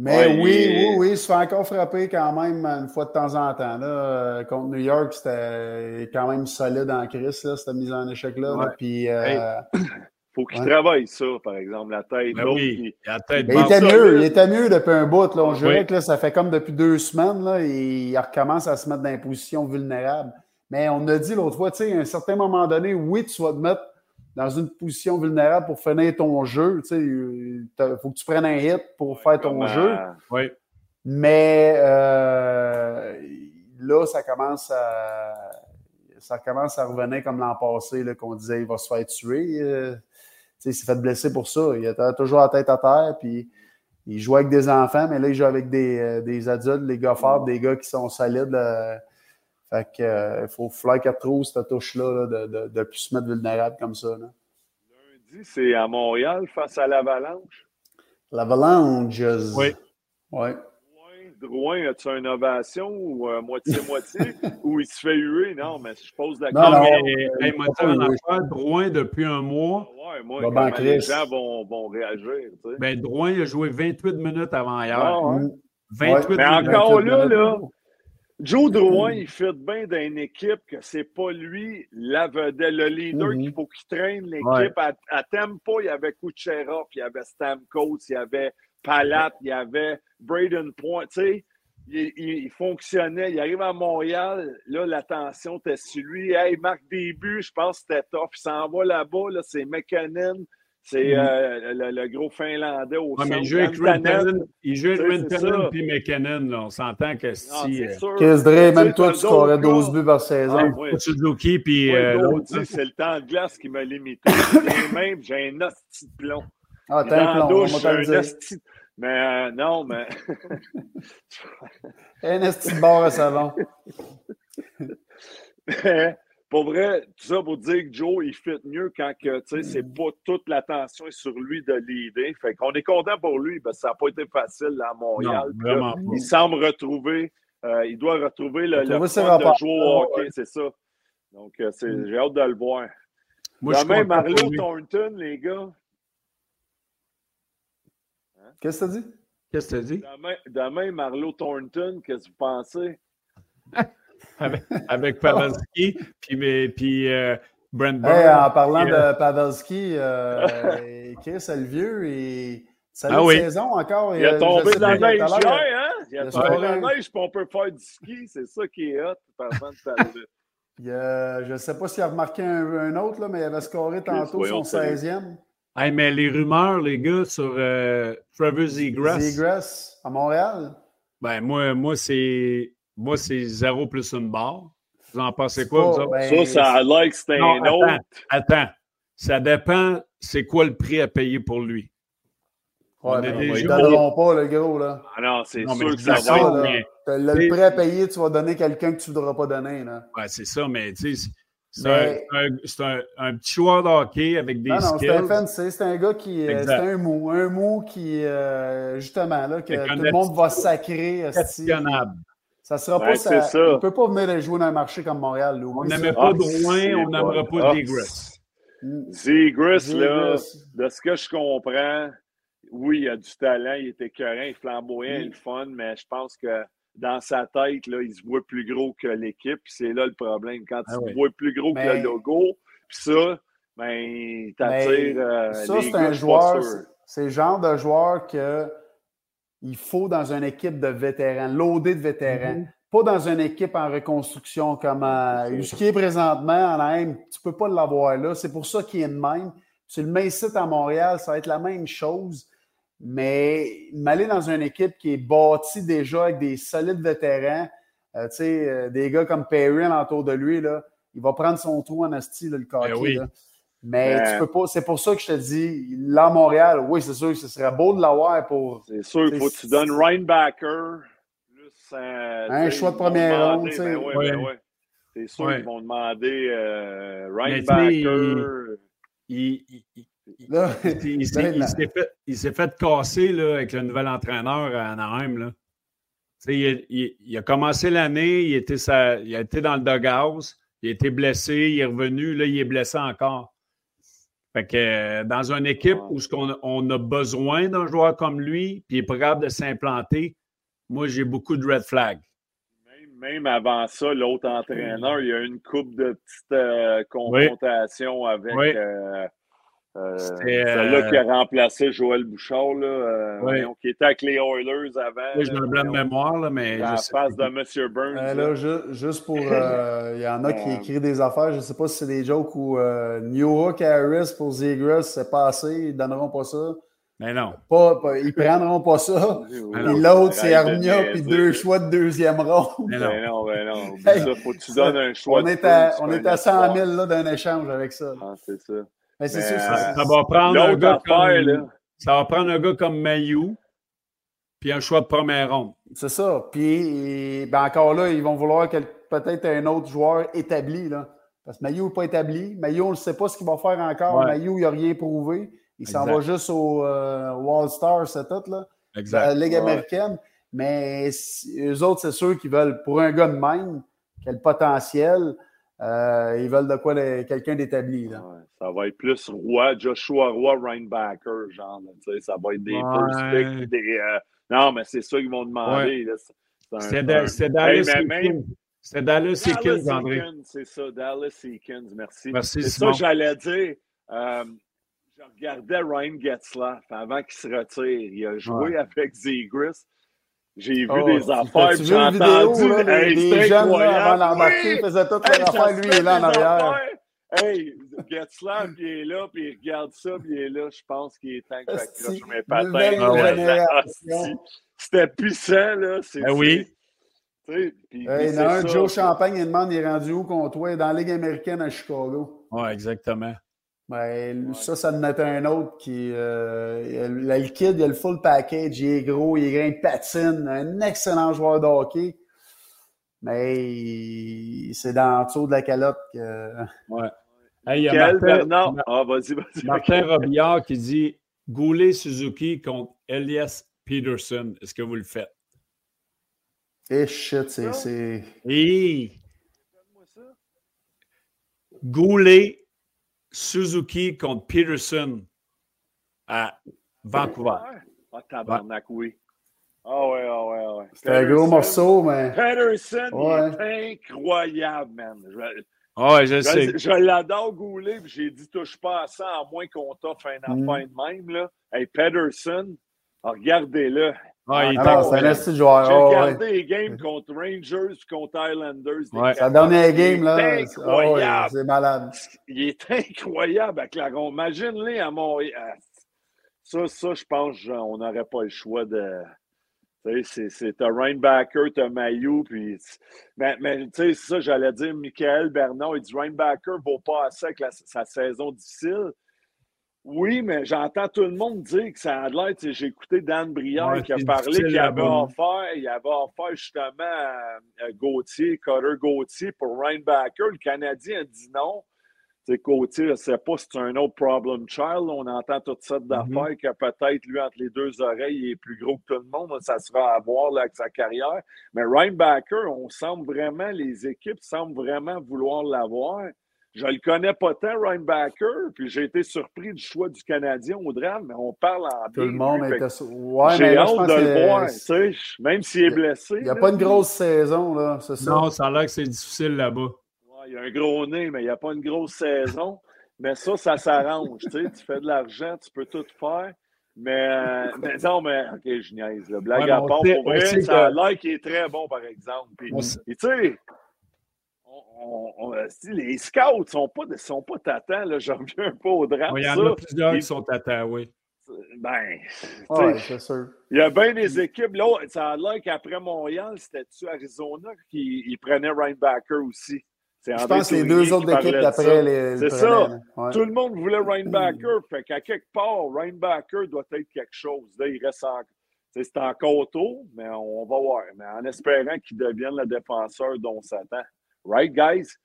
[SPEAKER 4] Mais
[SPEAKER 3] Ouais,
[SPEAKER 4] oui, oui, oui, il se fait encore frapper quand même une fois de temps en temps. Là. Euh, Contre New York, c'était quand même solide en crise, là, cette mise en échec-là. là.
[SPEAKER 2] Ouais.
[SPEAKER 4] Puis, euh,
[SPEAKER 2] Hey.
[SPEAKER 3] faut qu'il
[SPEAKER 4] Ouais.
[SPEAKER 3] travaille ça, par exemple, la tête.
[SPEAKER 2] Ben oui,
[SPEAKER 3] il-
[SPEAKER 2] la tête
[SPEAKER 4] mais il était
[SPEAKER 3] ça,
[SPEAKER 4] mieux,
[SPEAKER 3] là.
[SPEAKER 4] il était mieux depuis un bout. Là. On dirait
[SPEAKER 2] Oui.
[SPEAKER 4] que là, ça fait comme depuis deux semaines, là, et il recommence à se mettre dans une position vulnérable. Mais on a dit l'autre fois, tu sais, à un certain moment donné, oui, tu vas te mettre dans une position vulnérable pour finir ton jeu. Tu sais, il faut que tu prennes un hit pour faire ton jeu.
[SPEAKER 2] Oui.
[SPEAKER 4] Mais euh, là, ça commence à ça commence à revenir comme l'an passé, qu'on disait il va se faire tuer. euh, tu sais, il s'est fait blesser pour ça. Il était toujours la tête à terre, puis il jouait avec des enfants, mais là, il joue avec des, euh, des adultes, des gars forts, des gars qui sont solides. là. Fait que euh, il faut falloir qu'elle trouve cette touche-là là, de, de, de plus se mettre vulnérable comme ça. là.
[SPEAKER 3] Lundi, c'est à Montréal face à l'Avalanche.
[SPEAKER 4] L'avalanche.
[SPEAKER 2] Oui.
[SPEAKER 4] Ouais.
[SPEAKER 3] Drouin, as-tu une ovation ou euh, moitié-moitié? ou il se fait huer? Non, mais je pose la
[SPEAKER 4] Non,
[SPEAKER 2] Non,
[SPEAKER 4] non,
[SPEAKER 3] question.
[SPEAKER 2] mais
[SPEAKER 4] oui.
[SPEAKER 2] affaire, Drouin, depuis un mois,
[SPEAKER 3] Ouais, moi,
[SPEAKER 4] ben,
[SPEAKER 3] les gens vont, vont réagir. tu sais?
[SPEAKER 2] ben, Drouin il a joué 28 minutes avant hier.
[SPEAKER 3] Ah, ouais.
[SPEAKER 4] Mm.
[SPEAKER 2] 28
[SPEAKER 3] Mais
[SPEAKER 2] minutes.
[SPEAKER 3] encore là,
[SPEAKER 4] 28
[SPEAKER 3] là,
[SPEAKER 4] minutes.
[SPEAKER 3] Joe Drouin, il fait bien d'une équipe que c'est pas lui la vedette, le leader
[SPEAKER 4] Mhm.
[SPEAKER 3] qu'il faut qu'il traîne l'équipe.
[SPEAKER 2] Ouais.
[SPEAKER 3] À, à Tempo, il y avait Kucherov, il y avait Stamkos, il y avait Palat, il y avait Braden Point. Tu sais, il, il- il fonctionnait. Il arrive à Montréal, là, l'attention était sur lui. Hey, il marque des buts, je pense que c'était top. Il s'en va là-bas, là, c'est McKinnon. C'est
[SPEAKER 4] Mhm.
[SPEAKER 3] euh, le, le gros Finlandais au
[SPEAKER 2] Ouais, mais
[SPEAKER 3] centre.
[SPEAKER 2] il joue avec. Rintanen. Il joue avec Rintanen puis McKinnon. Là. On s'entend que
[SPEAKER 3] Non,
[SPEAKER 2] si.
[SPEAKER 3] c'est
[SPEAKER 2] euh,
[SPEAKER 3] sûr.
[SPEAKER 4] Chris Dre, même toi, tu scorais
[SPEAKER 3] d'autres
[SPEAKER 4] 12
[SPEAKER 3] gars.
[SPEAKER 4] buts par saison.
[SPEAKER 3] Ah.
[SPEAKER 2] Suzuki puis
[SPEAKER 3] Ouais,
[SPEAKER 2] euh,
[SPEAKER 3] c'est le temps de glace qui m'a limité. Même, j'ai un hostie de plomb.
[SPEAKER 4] Ah, t'as un plomb,
[SPEAKER 3] douche,
[SPEAKER 4] on
[SPEAKER 3] j'ai
[SPEAKER 4] va te le
[SPEAKER 3] un
[SPEAKER 4] dire.
[SPEAKER 3] hostie. Mais euh, non, mais.
[SPEAKER 4] Un esti de bar à savon.
[SPEAKER 3] pour vrai, tout ça pour dire que Joe, il fit mieux quand que, tu sais, c'est
[SPEAKER 4] Mm.
[SPEAKER 3] pas toute l'attention est sur lui de l'idée. Fait qu'on est content pour lui, parce que ça n'a pas été facile là, à Montréal.
[SPEAKER 2] Non,
[SPEAKER 3] Puis là,
[SPEAKER 2] vraiment pas.
[SPEAKER 3] il semble retrouver, euh, il doit retrouver le, le fun de jouer au
[SPEAKER 4] Ah,
[SPEAKER 3] hockey, c'est ça. Donc, euh, c'est-
[SPEAKER 4] Mm.
[SPEAKER 3] j'ai hâte de le voir.
[SPEAKER 2] Moi, je
[SPEAKER 3] Demain,
[SPEAKER 2] pour lui.
[SPEAKER 3] Thornton, les gars.
[SPEAKER 4] Qu'est-ce que tu as dit?
[SPEAKER 2] Qu'est-ce que tu dis?
[SPEAKER 3] Demain, demain, Marlo Thornton, qu'est-ce que vous pensez?
[SPEAKER 2] Avec, avec Pavelski, puis, mais- puis euh, Brent
[SPEAKER 4] Hey,
[SPEAKER 2] Burns.
[SPEAKER 4] en parlant
[SPEAKER 2] puis, euh,
[SPEAKER 4] de Pavelski, euh, Chris, le vieux, et salut
[SPEAKER 2] Ah oui.
[SPEAKER 4] saison encore.
[SPEAKER 3] Il a
[SPEAKER 4] euh,
[SPEAKER 3] tombé dans la neige hein? Il a tombé dans la neige, puis on peut faire du ski. C'est ça qui est hot, parlant de
[SPEAKER 4] il a- je ne sais pas s'il a remarqué un, un autre, là, mais il avait scoré tantôt son
[SPEAKER 3] salut.
[SPEAKER 4] 16e.
[SPEAKER 2] Hey, mais les rumeurs, les gars, sur euh, Trevor Zegras,
[SPEAKER 4] Zegras à Montréal.
[SPEAKER 2] ben moi, moi c'est moi c'est zéro plus une barre. Vous en pensez quoi,
[SPEAKER 4] Pas-
[SPEAKER 2] vous autres?
[SPEAKER 4] ben,
[SPEAKER 3] Ça, ça que c'était
[SPEAKER 2] Non,
[SPEAKER 3] un autre.
[SPEAKER 2] attends, attends. Ça dépend, c'est quoi le prix à payer pour lui?
[SPEAKER 4] Ouais,
[SPEAKER 2] on
[SPEAKER 4] ben,
[SPEAKER 2] est
[SPEAKER 4] ils ne donneront pas, le gros. Là.
[SPEAKER 3] Ah non, c'est
[SPEAKER 2] Non,
[SPEAKER 3] sûr que ça va.
[SPEAKER 2] Mais-
[SPEAKER 4] le prêt à payer, tu vas donner quelqu'un que tu ne voudras pas donner. Là.
[SPEAKER 2] Ouais, c'est ça, mais tu sais, c'est
[SPEAKER 4] Mais-
[SPEAKER 2] un, un- c'est un- un petit joueur de hockey avec des
[SPEAKER 4] Non, non, c'est un
[SPEAKER 2] skills.
[SPEAKER 4] fancy, c'est un gars qui. euh. C'est un mou. Un mou qui, euh, justement, là, que tout le monde va sacrer. esti.
[SPEAKER 2] questionnable.
[SPEAKER 4] Ça sera
[SPEAKER 3] Ouais,
[SPEAKER 4] pas ça.
[SPEAKER 3] ça.
[SPEAKER 4] Il ne peut pas venir jouer dans un marché comme Montréal. là.
[SPEAKER 2] On n'aimait
[SPEAKER 4] ça.
[SPEAKER 2] pas
[SPEAKER 3] Ah,
[SPEAKER 2] Drouin, on
[SPEAKER 3] bon.
[SPEAKER 2] n'aimerait pas
[SPEAKER 3] Ah,
[SPEAKER 2] Zegras.
[SPEAKER 4] Mm.
[SPEAKER 3] Là, de ce que je comprends, oui, il a du talent, il était écœurant, il est flamboyant,
[SPEAKER 4] Mm.
[SPEAKER 3] il est le fun, mais je pense que dans sa tête, là, il se voit plus gros que l'équipe, puis c'est là le problème. Quand
[SPEAKER 2] Ah
[SPEAKER 3] tu
[SPEAKER 2] oui.
[SPEAKER 3] te vois plus gros que le logo, puis ça, ben, il
[SPEAKER 4] Mais
[SPEAKER 3] t'attire euh,
[SPEAKER 4] ça, c'est un joueur. C'est le genre de joueur que il faut dans une équipe de vétérans, loadé de vétérans.
[SPEAKER 2] Mhm.
[SPEAKER 4] Pas dans une équipe en reconstruction comme euh, ce qui est présentement en AM. Tu peux pas l'avoir là. C'est pour ça qu'il est de même. Tu le mets ici à Montréal, ça va être la même chose. Mais m'aller dans une équipe qui est bâtie déjà avec des solides vétérans, euh, tu sais, euh, des gars comme Perry autour de lui, là, il va prendre son trou en asti, le coquet.
[SPEAKER 2] Ben oui.
[SPEAKER 4] Mais
[SPEAKER 3] Ben-
[SPEAKER 4] tu peux pas. C'est pour ça que je te dis, là, à Montréal, oui, c'est sûr que ce serait beau de l'avoir pour.
[SPEAKER 3] C'est sûr, il faut que tu donnes Reinbacker plus euh,
[SPEAKER 4] Un
[SPEAKER 3] sais,
[SPEAKER 4] choix de première ronde, tu sais.
[SPEAKER 3] Ben ouais,
[SPEAKER 2] Ouais.
[SPEAKER 3] ben ouais. C'est sûr
[SPEAKER 2] Ouais.
[SPEAKER 3] qu'ils vont demander euh,
[SPEAKER 2] sais,
[SPEAKER 3] Reinbacker.
[SPEAKER 2] Il, il- il-
[SPEAKER 4] Là,
[SPEAKER 2] il- il s'est- fait, casser là, avec le nouvel entraîneur à Anaheim. Là. Tu sais, Il, il- il a commencé l'année, il, était sa- il a été dans le doghouse, il a été blessé, il est revenu, là, il est blessé encore. Fait que euh, dans une équipe où ce qu'on on a besoin d'un joueur comme lui, puis il est pas capable de s'implanter, moi j'ai beaucoup de red flags.
[SPEAKER 3] Même, même avant ça, l'autre entraîneur, il y a eu une coupe de petites euh, confrontations avec
[SPEAKER 2] Oui.
[SPEAKER 3] euh, euh,
[SPEAKER 2] C'était,
[SPEAKER 3] celle-là
[SPEAKER 2] euh,
[SPEAKER 3] qui a remplacé Joël Bouchard, là, euh,
[SPEAKER 2] Oui.
[SPEAKER 3] voyons, qui était avec les Oilers avant.
[SPEAKER 2] Là, je me blanc de mémoire, là, mais.
[SPEAKER 3] la face de. M. Burns.
[SPEAKER 4] Euh,
[SPEAKER 3] là.
[SPEAKER 4] là, ju- juste pour. euh, Il y en a qui
[SPEAKER 3] Euh,
[SPEAKER 4] écrivent des affaires. Je ne sais pas si c'est des jokes ou euh, New Hook Harris pour Zegras, c'est pas assez. Ils ne donneront pas ça.
[SPEAKER 2] Mais non.
[SPEAKER 4] Pas, pas- ils prendront pas ça.
[SPEAKER 3] Oui, oui.
[SPEAKER 4] Puis l'autre, c'est Armia, puis deux choix de deuxième ronde.
[SPEAKER 2] Mais non.
[SPEAKER 3] Ben non, non.
[SPEAKER 4] Hey,
[SPEAKER 3] ça, faut que tu donnes un choix
[SPEAKER 4] On
[SPEAKER 3] de
[SPEAKER 4] est à, on
[SPEAKER 3] c'est
[SPEAKER 4] est à 100 000
[SPEAKER 3] espoir.
[SPEAKER 4] là, d'un échange avec ça.
[SPEAKER 3] Ah, c'est ça.
[SPEAKER 4] Mais c'est sûr,
[SPEAKER 3] euh,
[SPEAKER 2] Ça va prendre un gars
[SPEAKER 3] affaire,
[SPEAKER 2] comme. Ça va prendre un gars comme Mayou, puis un choix de première ronde.
[SPEAKER 4] c'est ça. Puis, ben encore là, ils vont vouloir peut-être un autre joueur établi. Là. Parce que Maillot n'est pas établi. Maillot, on ne sait pas ce qu'il va faire encore.
[SPEAKER 2] Ouais.
[SPEAKER 4] Maillot, il n'a rien prouvé. Il s'en va juste au, euh, au All-Star, c'est tout, là.
[SPEAKER 2] Exact.
[SPEAKER 4] La Ligue
[SPEAKER 3] Ouais.
[SPEAKER 4] américaine. Mais eux autres, c'est sûr qu'ils veulent, pour un gars de même, qui a le potentiel, euh, ils veulent de quoi quelqu'un d'établi. là.
[SPEAKER 3] Ouais, ça va être plus Roy, Joshua Roy, Reinbacker, genre. là, tu sais, ça va être des
[SPEAKER 2] Ouais.
[SPEAKER 3] first picks. Des, euh, non, mais c'est ça qu'ils vont demander. là, c'est- un-
[SPEAKER 2] C'était
[SPEAKER 3] c'est Hey,
[SPEAKER 2] Dallas Eakins. André.
[SPEAKER 3] C'est ça, Dallas Eakins, merci.
[SPEAKER 2] Merci,
[SPEAKER 3] c'est ça que j'allais dire. Euh, je regardais Ryan Getzlaff avant qu'il se retire. Il a joué avec Zegris. J'ai vu
[SPEAKER 4] Oh,
[SPEAKER 3] des affaires, j'ai
[SPEAKER 4] vidéo,
[SPEAKER 3] entendu.
[SPEAKER 4] là, des,
[SPEAKER 3] Hey,
[SPEAKER 4] des jeunes là, avant d'embarquer,
[SPEAKER 3] Oui!
[SPEAKER 4] ils faisaient toute
[SPEAKER 3] Hey,
[SPEAKER 4] leur
[SPEAKER 3] ça
[SPEAKER 4] affaire,
[SPEAKER 3] se
[SPEAKER 4] lui, il est là en arrière.
[SPEAKER 3] affaires. Hey, Getzlaff, il est là, puis il regarde ça, puis il est là. Je pense qu'il est temps que j'accroche mes patins.
[SPEAKER 2] Ah
[SPEAKER 3] C'était puissant, là. C'est,
[SPEAKER 2] Ben oui.
[SPEAKER 3] puis- puis
[SPEAKER 4] Hey, il y
[SPEAKER 3] c'est
[SPEAKER 4] en a un,
[SPEAKER 3] ça,
[SPEAKER 4] Joe Champagne, il demande il est rendu où contre toi? Dans la Ligue américaine à Chicago.
[SPEAKER 2] Oui, exactement.
[SPEAKER 4] Ben, Ça, ça en est un autre qui. Euh, il a- le kid, il a le full package, il est gros, il est grand, il patine, un excellent joueur de hockey. Mais c'est dans le dessous de la calotte que.
[SPEAKER 2] Ouais. Hey, il y a
[SPEAKER 3] Quel
[SPEAKER 2] Martin,
[SPEAKER 3] Bernard? Ah, vas-y, vas-y.
[SPEAKER 2] Martin Robillard qui dit Goulet Suzuki contre Elias Peterson. Est-ce que vous le faites?
[SPEAKER 4] Eh shit, c'est.
[SPEAKER 2] Et Goulet Suzuki contre Peterson à Vancouver.
[SPEAKER 3] Ah, tabarnak, oui. Ah ouais, ah ouais, ah ouais.
[SPEAKER 4] C'est un gros morceau, mais. Ouais.
[SPEAKER 3] il est incroyable, man. Je,
[SPEAKER 2] Ah ouais, je sais.
[SPEAKER 3] je, l'adore, Goulet, puis j'ai dit touche pas à ça, à moins qu'on t'offre un
[SPEAKER 4] Mm.
[SPEAKER 3] affaire de même, là. Hey, Patterson, regardez-le.
[SPEAKER 2] Ah, il est
[SPEAKER 4] Ah c'est un joueur.
[SPEAKER 3] J'ai
[SPEAKER 4] Ah, ouais.
[SPEAKER 3] regardé les games contre Rangers contre Islanders.
[SPEAKER 2] Ouais.
[SPEAKER 4] Sa dernière game,
[SPEAKER 3] Il
[SPEAKER 4] là. ah ouais,
[SPEAKER 3] incroyable.
[SPEAKER 4] c'est malade.
[SPEAKER 3] Il est incroyable avec la ronde. Imagine-les à Montréal. Ça, ça, je pense genre, on n'aurait pas le choix de. Tu sais, c'est- c'est t'as Rainbacker, t'as Maillot, puis. Mais, mais tu sais, ça, j'allais dire, Michael Bernard, il dit Rainbacker vaut pas assez avec la- sa saison difficile. Oui, mais j'entends tout le monde dire que ça a l'air. sais, J'ai écouté Dan Brière
[SPEAKER 2] Ouais,
[SPEAKER 3] qui a parlé qu'il avait offert, il avait offert justement à, à Gauthier, Cutter Gauthier pour Rainbacker. Le Canadien a dit non. Sais, Gauthier, je ne sait pas si c'est un autre problem child. On entend toutes sortes d'affaires que peut-être lui, entre les deux oreilles, il est plus gros que tout le monde. Ça sera à voir là, avec sa carrière. Mais Rainbacker, on semble vraiment, les équipes semblent vraiment vouloir l'avoir. Je le connais pas tant, Rainbacker, puis j'ai été surpris du choix du Canadien au drame, mais on parle en
[SPEAKER 4] Tout le monde
[SPEAKER 3] lui,
[SPEAKER 4] était. Ouais,
[SPEAKER 3] J'ai
[SPEAKER 4] mais là, je
[SPEAKER 3] hâte
[SPEAKER 4] pense
[SPEAKER 3] de le voir, tu sais, même s'il est blessé.
[SPEAKER 4] Il n'y a
[SPEAKER 3] là,
[SPEAKER 4] pas une grosse saison, là. C'est ça.
[SPEAKER 2] Non, ça a l'air que c'est difficile là-bas.
[SPEAKER 3] Ouais, il y a un gros nez, mais il n'y a pas une grosse saison. Mais ça, ça s'arrange. tu sais, tu fais de l'argent, tu peux tout faire. Mais, mais non, mais OK, je niaise. là. Blague
[SPEAKER 2] Ouais,
[SPEAKER 3] à part, pour vrai, ça a l'air qu'il est très bon, par exemple. Puis,
[SPEAKER 2] On sait-
[SPEAKER 3] puis, tu sais, on- on- on- euh, si les scouts ne sont pas, sont pas tatants, là, je reviens un peu au drame.
[SPEAKER 2] Il y en a plusieurs qui sont à oui.
[SPEAKER 3] Ben,
[SPEAKER 4] Ouais, c'est sûr.
[SPEAKER 3] il y a bien des équipes. Là, ça a l'air qu'après Montréal, c'était-tu Arizona qui prenait Rainbacker aussi? C'est
[SPEAKER 4] Je
[SPEAKER 3] André
[SPEAKER 4] pense que les deux autres équipes d'après les.
[SPEAKER 3] C'est
[SPEAKER 4] le
[SPEAKER 3] ça.
[SPEAKER 4] Ouais.
[SPEAKER 3] Tout le monde voulait Rainbacker. Fait qu'à quelque part, Rainbacker doit être quelque chose. Là, il reste en- C'est encore tôt, mais on va voir. Mais en espérant qu'il devienne le défenseur dont on s'attend. Right, guys?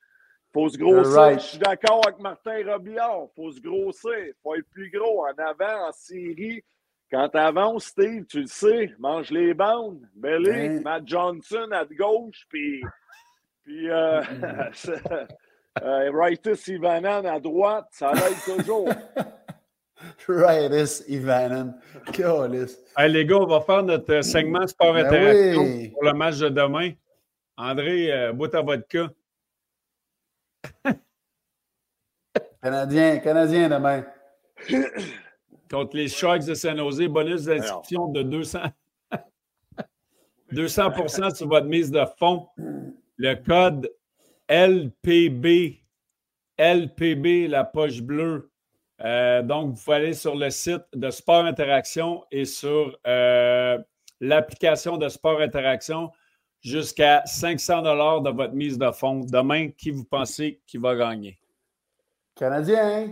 [SPEAKER 3] Faut se grossir.
[SPEAKER 4] Right.
[SPEAKER 3] Je suis d'accord avec Martin Robillard. Faut se grossir. Faut être plus gros. En avant, en série. Quand t'avances, Steve, tu le sais, mange les bandes. Belly. Matt Johnson à gauche, puis. Puis. Euh, euh, Rightus Ivanan à droite, ça l'aide toujours.
[SPEAKER 4] Right, this Ivanen. Calice.
[SPEAKER 2] Hey, les gars, on va faire notre euh, segment sport
[SPEAKER 4] Ben
[SPEAKER 2] interaction
[SPEAKER 4] oui.
[SPEAKER 2] pour le match de demain. André, euh, bois ta vodka.
[SPEAKER 4] Canadien, Canadien demain.
[SPEAKER 2] Contre les Sharks de San Jose, bonus d'inscription de 200 200 sur votre mise de fonds. Le code LPB, LPB, la poche bleue. Euh, donc, vous pouvez aller sur le site de Sport Interaction et sur euh, l'application de Sport Interaction jusqu'à 500 dollars de votre mise de fonds. Demain, qui vous pensez qui va gagner?
[SPEAKER 4] Canadien.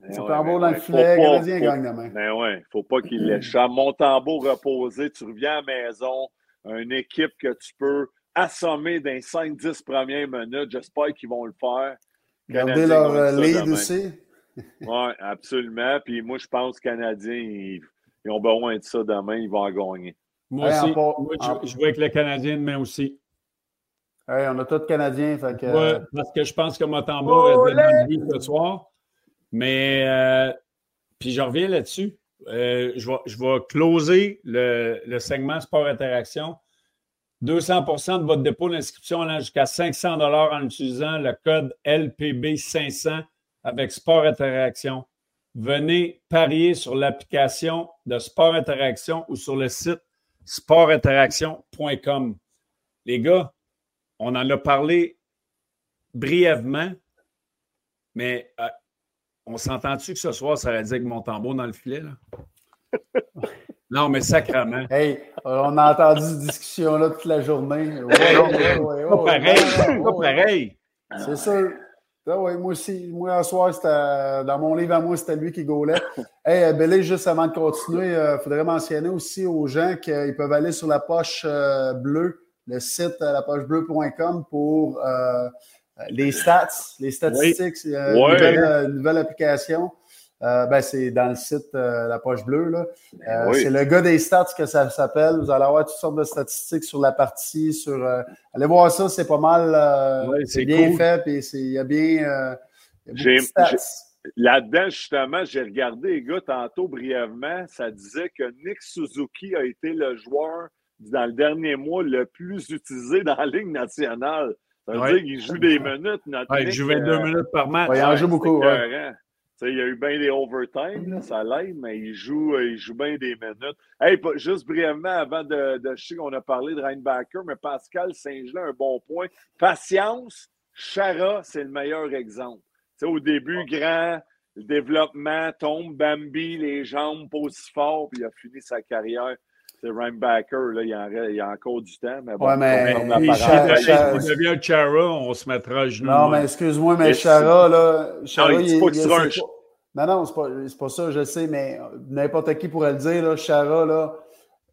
[SPEAKER 3] Mais
[SPEAKER 4] C'est
[SPEAKER 3] ouais,
[SPEAKER 4] tambour
[SPEAKER 3] mais
[SPEAKER 4] dans
[SPEAKER 3] ouais,
[SPEAKER 4] le filet.
[SPEAKER 3] pas-
[SPEAKER 4] Canadien
[SPEAKER 3] faut-
[SPEAKER 4] gagne demain.
[SPEAKER 3] Mais ouais, faut pas qu'il l'échappe. Mon tambour reposé, tu reviens à la maison, une équipe que tu peux assommer dans les 5-10 premières minutes. J'espère qu'ils vont le faire.
[SPEAKER 4] Garder
[SPEAKER 3] Canadien
[SPEAKER 4] leur euh, lead
[SPEAKER 3] demain.
[SPEAKER 4] aussi.
[SPEAKER 3] Oui, absolument. Puis moi, je pense que les Canadiens, ils, ils ont besoin de ça demain. Ils vont en gagner.
[SPEAKER 2] Moi
[SPEAKER 4] Hey,
[SPEAKER 2] aussi.
[SPEAKER 4] part-
[SPEAKER 2] Moi, je, je vais avec le Canadien demain aussi.
[SPEAKER 4] Hey, on a tous Canadiens. Fait que,
[SPEAKER 2] Ouais, parce que je pense que Motambo reste dans le ce soir. Mais, euh, puis je reviens là-dessus. Euh, je, vais, je vais closer le, le segment Sport Interaction. 200% de votre dépôt d'inscription allant jusqu'à 500 en utilisant le code LPB500 avec Sport Interaction. Venez parier sur l'application de Sport Interaction ou sur le site sportinteraction.com. Les gars, on en a parlé brièvement, mais euh, on s'entend-tu que ce soir, ça va dire que mon tambour dans le filet? Là? non, mais sacrement.
[SPEAKER 4] Hey, on a entendu cette discussion-là toute la journée. Ouais, ouais, ouais,
[SPEAKER 2] Pas pareil, pas pareil.
[SPEAKER 4] C'est sûr. Ah ouais, moi aussi, moi, un soir, c'était, dans mon livre à moi, c'était lui qui gaulait. Hey, euh, Bélé, juste avant de continuer, il faudrait mentionner aussi aux gens qu'ils peuvent aller sur la poche euh, bleue, le site lapochebleu.com pour les stats, les statistiques. Oui. Une, nouvelle, application. Ben, c'est dans le site La Poche Bleue. C'est le gars des stats que ça s'appelle. Vous allez avoir toutes sortes de statistiques sur la partie. Sur, allez voir ça, c'est pas mal. c'est bien fait. Puis il y a bien.
[SPEAKER 3] Là-dedans, justement, j'ai regardé les gars tantôt brièvement. Ça disait que Nick Suzuki a été le joueur dans le dernier mois le plus utilisé dans la Ligue nationale. Ça veut dire qu'il joue des minutes.
[SPEAKER 2] il joue 22 euh, minutes par match.
[SPEAKER 4] il en joue beaucoup.
[SPEAKER 3] Il y a eu bien des overtime, ça l'aide, mais il joue, il joue bien des minutes. Hey, juste brièvement, avant de, de je sais qu'on a parlé de Reinbacker, mais Pascal Saint-Gelais, un bon point. Patience, Chara, c'est le meilleur exemple au début, grand, le développement tombe, Bambi, les jambes pas aussi fort, puis il a fini sa carrière. C'est Rhinebacker, là, il, en, il y a encore du temps. Mais bon,
[SPEAKER 4] ouais, mais
[SPEAKER 2] on, devient Chara, on se mettra à genoux.
[SPEAKER 4] Non, mais excuse-moi, mais Chara, là. Chara, non,
[SPEAKER 3] il, il, il,
[SPEAKER 4] un... Non, non, c'est pas, pas ça, je sais, mais n'importe qui pourrait le dire, là, Chara, là,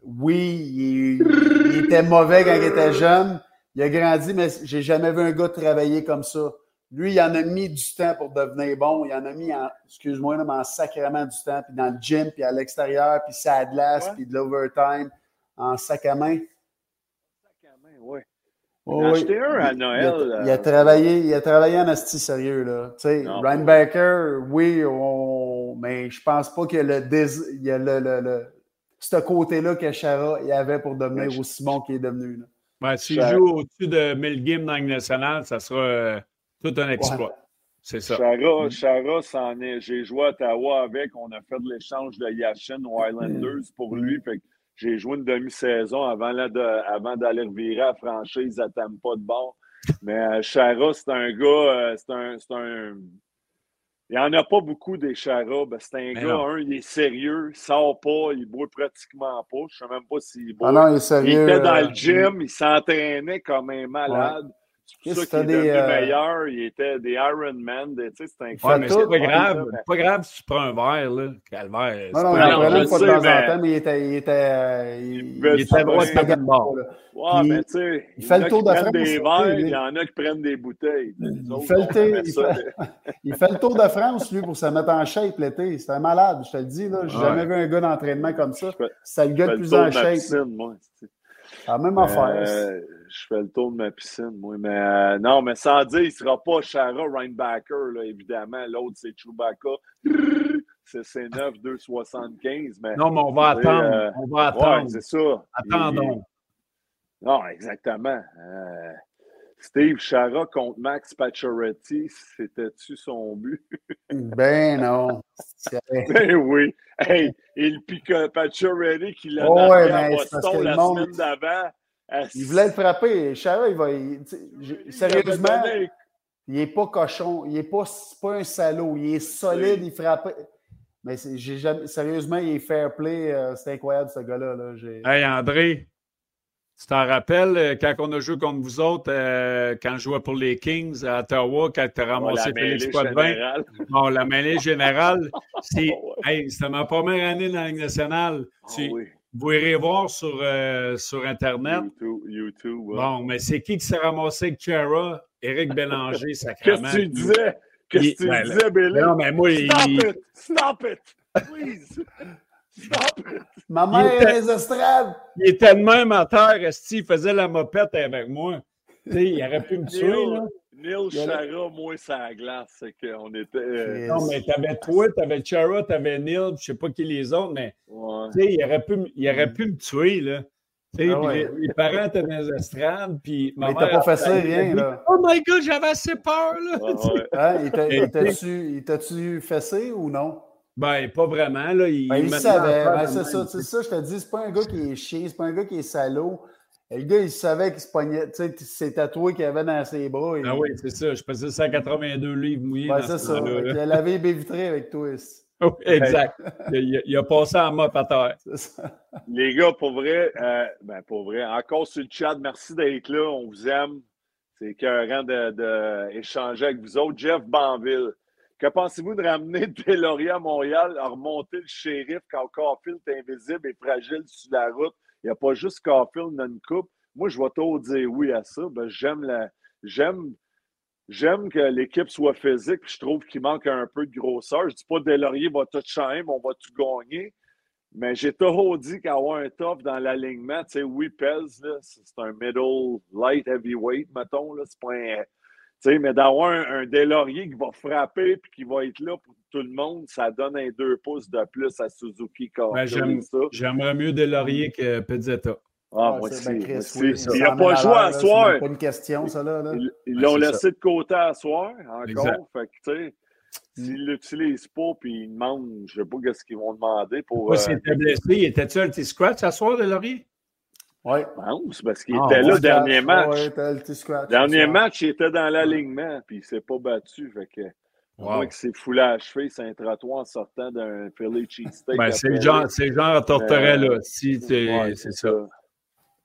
[SPEAKER 4] oui, il, était mauvais quand il était jeune. Il a grandi, mais j'ai jamais vu un gars travailler comme ça. Lui, il en a mis du temps pour devenir bon. Il en a mis, excuse-moi, en sacrément du temps, puis dans le gym, puis à l'extérieur, puis ça de glace, puis de l'overtime, en sac à main.
[SPEAKER 3] Sac à main, oui. Oh, oui. acheté un à Noël.
[SPEAKER 4] Il a, il a, euh, travaillé, il a travaillé en asti sérieux, là. Tu sais, Ryan oui, on, mais je pense pas qu'il y a le, il y a le, le, le ce côté-là que Chara y avait pour devenir aussi bon qu'il est devenu. Là.
[SPEAKER 2] Ben, S'il joue au-dessus de 1000 games dans le national, ça sera euh, tout un exploit. C'est ça.
[SPEAKER 3] Chara, mm. Chara est. J'ai joué à Ottawa avec. On a fait de l'échange de Yashin aux Islanders pour lui. Fait j'ai joué une demi-saison avant, avant d'aller revirer à franchise à pas de bord. Mais euh, Chara, c'est un gars, euh, c'est un, un, Il n'y en a pas beaucoup des Chara. Ben, c'est un gars, un, il est sérieux, il sort pas, il boit pratiquement pas. Je ne sais même pas s'il boit.
[SPEAKER 4] Ah non, il est sérieux.
[SPEAKER 3] Il était dans le euh, gym, il s'entraînait comme un malade. C'est pour ça qu'il est euh... meilleur. Il était des Iron Man. Tu sais, c'est incroyable.
[SPEAKER 2] Ouais, mais c'est pas grave. Pas grave si tu prends un verre, là. Calvaire.
[SPEAKER 4] Non, non, une fois de temps en temps, mais il était. Il était, euh, il,
[SPEAKER 2] il était droit de bord.
[SPEAKER 3] Ouais, mais tu sais.
[SPEAKER 4] Il fait le tour de France.
[SPEAKER 3] des verres, il y en a qui prennent des bouteilles.
[SPEAKER 4] Il fait, le tour, il, fait, le tour de France, lui, pour se mettre en shape l'été. C'était malade, je te le dis. là. J'ai jamais vu un gars d'entraînement comme ça. C'est le gars le plus en shape. La même affaire.
[SPEAKER 3] Euh, je fais le tour de ma piscine, moi. Mais euh, non, mais sans dire, il ne sera pas Shara Reinbacker, là, évidemment. L'autre, c'est Chewbacca. C'est C9 275. Mais,
[SPEAKER 2] non, mais on va attendre. Euh, on va attendre.
[SPEAKER 3] Ouais, c'est ça.
[SPEAKER 2] Attendons.
[SPEAKER 3] Non, exactement. Steve Chara contre Max Pacioretty, c'était-tu son but?
[SPEAKER 4] ben non.
[SPEAKER 3] ben oui. Hey, et le pique Pacioretty qui l'a oh, ouais, à Boston la semaine d'avant.
[SPEAKER 4] Il voulait le frapper. Chara, il va. sérieusement, il n'est pas cochon. Il n'est pas, pas un salaud. Il est solide, il frappe. Mais jamais, sérieusement, il est fair play. Euh, c'est incroyable, ce gars-là. Là.
[SPEAKER 2] Hey, André, tu t'en rappelles euh, quand on a joué contre vous autres, euh, quand je jouais pour les Kings à Ottawa, quand tu as ramassé Félix Potvin? Bon, la mêlée générale, c'est hey, c'était ma première année dans la Ligue nationale. Ah vous irez voir sur, euh, sur Internet.
[SPEAKER 3] YouTube.
[SPEAKER 2] Bon, mais c'est qui qui s'est ramassé avec Chara? Éric Bélanger, sacrément.
[SPEAKER 3] Qu'est-ce que tu disais? Qu'est-ce que tu ben, disais, Bélanger?
[SPEAKER 2] Non, mais moi,
[SPEAKER 3] Stop it! Stop it! Please!
[SPEAKER 4] Ma mère est les estrades.
[SPEAKER 2] Il était de même à terre, il faisait la mopette avec moi? sais, il aurait pu me tuer. Là.
[SPEAKER 3] Neil Chara, moi, ça la glace. C'est qu'on était. Euh,
[SPEAKER 2] non, mais t'avais toi, t'avais Chara, t'avais Neil, je sais pas qui les autres, mais ouais. il, aurait pu, il aurait pu me tuer. Là. Ah ouais. les, parents étaient dans les estrades, puis
[SPEAKER 4] ma Mais t'as pas fait ça, rien, là.
[SPEAKER 2] Oh my God, j'avais assez peur, là.
[SPEAKER 4] Ah ouais. hein, il t'a-tu fessé ou non?
[SPEAKER 2] Ben, pas vraiment. Là.
[SPEAKER 4] Il, ben, il savait. Ben, c'est ça, ça, je te dis, c'est pas un gars qui est chier, c'est pas un gars qui est salaud. Le gars, il savait qu'il se pognait, tu sais, c'est tatoué qu'il avait dans ses bras.
[SPEAKER 2] Ah oui, c'est ça. Je pesais 182 livres mouillés.
[SPEAKER 4] Ben, c'est ça. Il a lavé les vitrées avec twist.
[SPEAKER 2] Oui, exact. il, a, il, a, passé en mop à terre.
[SPEAKER 3] Les gars, pour vrai, euh, ben pour vrai, encore sur le chat, merci d'être là. On vous aime. C'est écœurant d'échanger de, avec vous autres. Jeff Banville. Que pensez-vous de ramener Deloria à Montréal à remonter le shérif quand Caulfield est invisible et fragile sur la route? Il n'y a pas juste Caulfield dans une coupe. moi, je vais toujours dire oui à ça. Ben, j'aime la. J'aime. J'aime que l'équipe soit physique. Je trouve qu'il manque un peu de grosseur. Je ne dis pas que Laurier va tout changer, on va tout gagner. Mais j'ai toujours dit qu'avoir un top dans l'alignement, tu sais, oui, pèse, c'est un middle light heavyweight, mettons, c'est pas un. Tu sais, mais d'avoir un, un Delaurier qui va frapper et qui va être là pour tout le monde, ça donne un deux pouces de plus à Suzuki.
[SPEAKER 2] Ben, J'aimerais mieux Delaurier que Pizzetta.
[SPEAKER 3] Ah, moi aussi. il n'a pas joué à soir.
[SPEAKER 4] C'est pas une question, ça, là.
[SPEAKER 3] Ils l'ont laissé de côté à soir, encore. Fait que, tu sais, s'ils ne l'utilisent pas, puis ils demandent, je ne sais pas ce qu'ils vont demander pour.
[SPEAKER 2] S'il euh, était blessé, il était-tu un petit scratch à soir de Laurier?
[SPEAKER 4] Oui.
[SPEAKER 3] Non, c'est parce qu'il ah, était là, dernier match. dernier match, il était dans l'alignement, puis il ne s'est pas battu. Fait que. Wow. que c'est foulé à c'est un trottoir en sortant d'un Philly cheesesteak.
[SPEAKER 2] Ben, c'est le genre, c'est genre à Tortorella, euh, si c'est ça.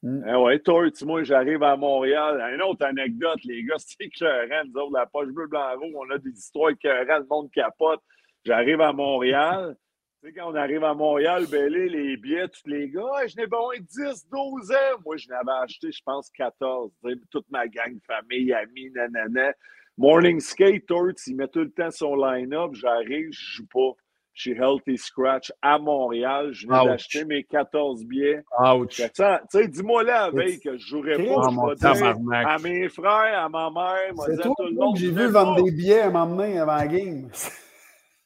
[SPEAKER 3] Mm. Eh ouais, toi, moi, j'arrive à Montréal. Une autre anecdote, les gars, c'est écœurant. Nous autres, la poche bleue, blanc, rouge, on a des histoires écœurantes, le monde capote. J'arrive à Montréal. Tu sais, quand on arrive à Montréal, ben les billets, tous les gars, je n'ai pas moins 10, 12 ans. Moi, je n'avais acheté, je pense, 14. Toute ma gang, famille, amis, nanana. Morning Skate, il met tout le temps son line-up. J'arrive, je joue pas chez Healthy Scratch à Montréal. Je viens d'acheter mes 14 billets.
[SPEAKER 2] Ouch.
[SPEAKER 3] Tu sais, dis-moi là la veille que je jouerais pas. Je vais dire à mes frères, à ma mère,
[SPEAKER 4] C'est toi tout le monde que j'ai vu vendre des billets à m'emmener avant la game.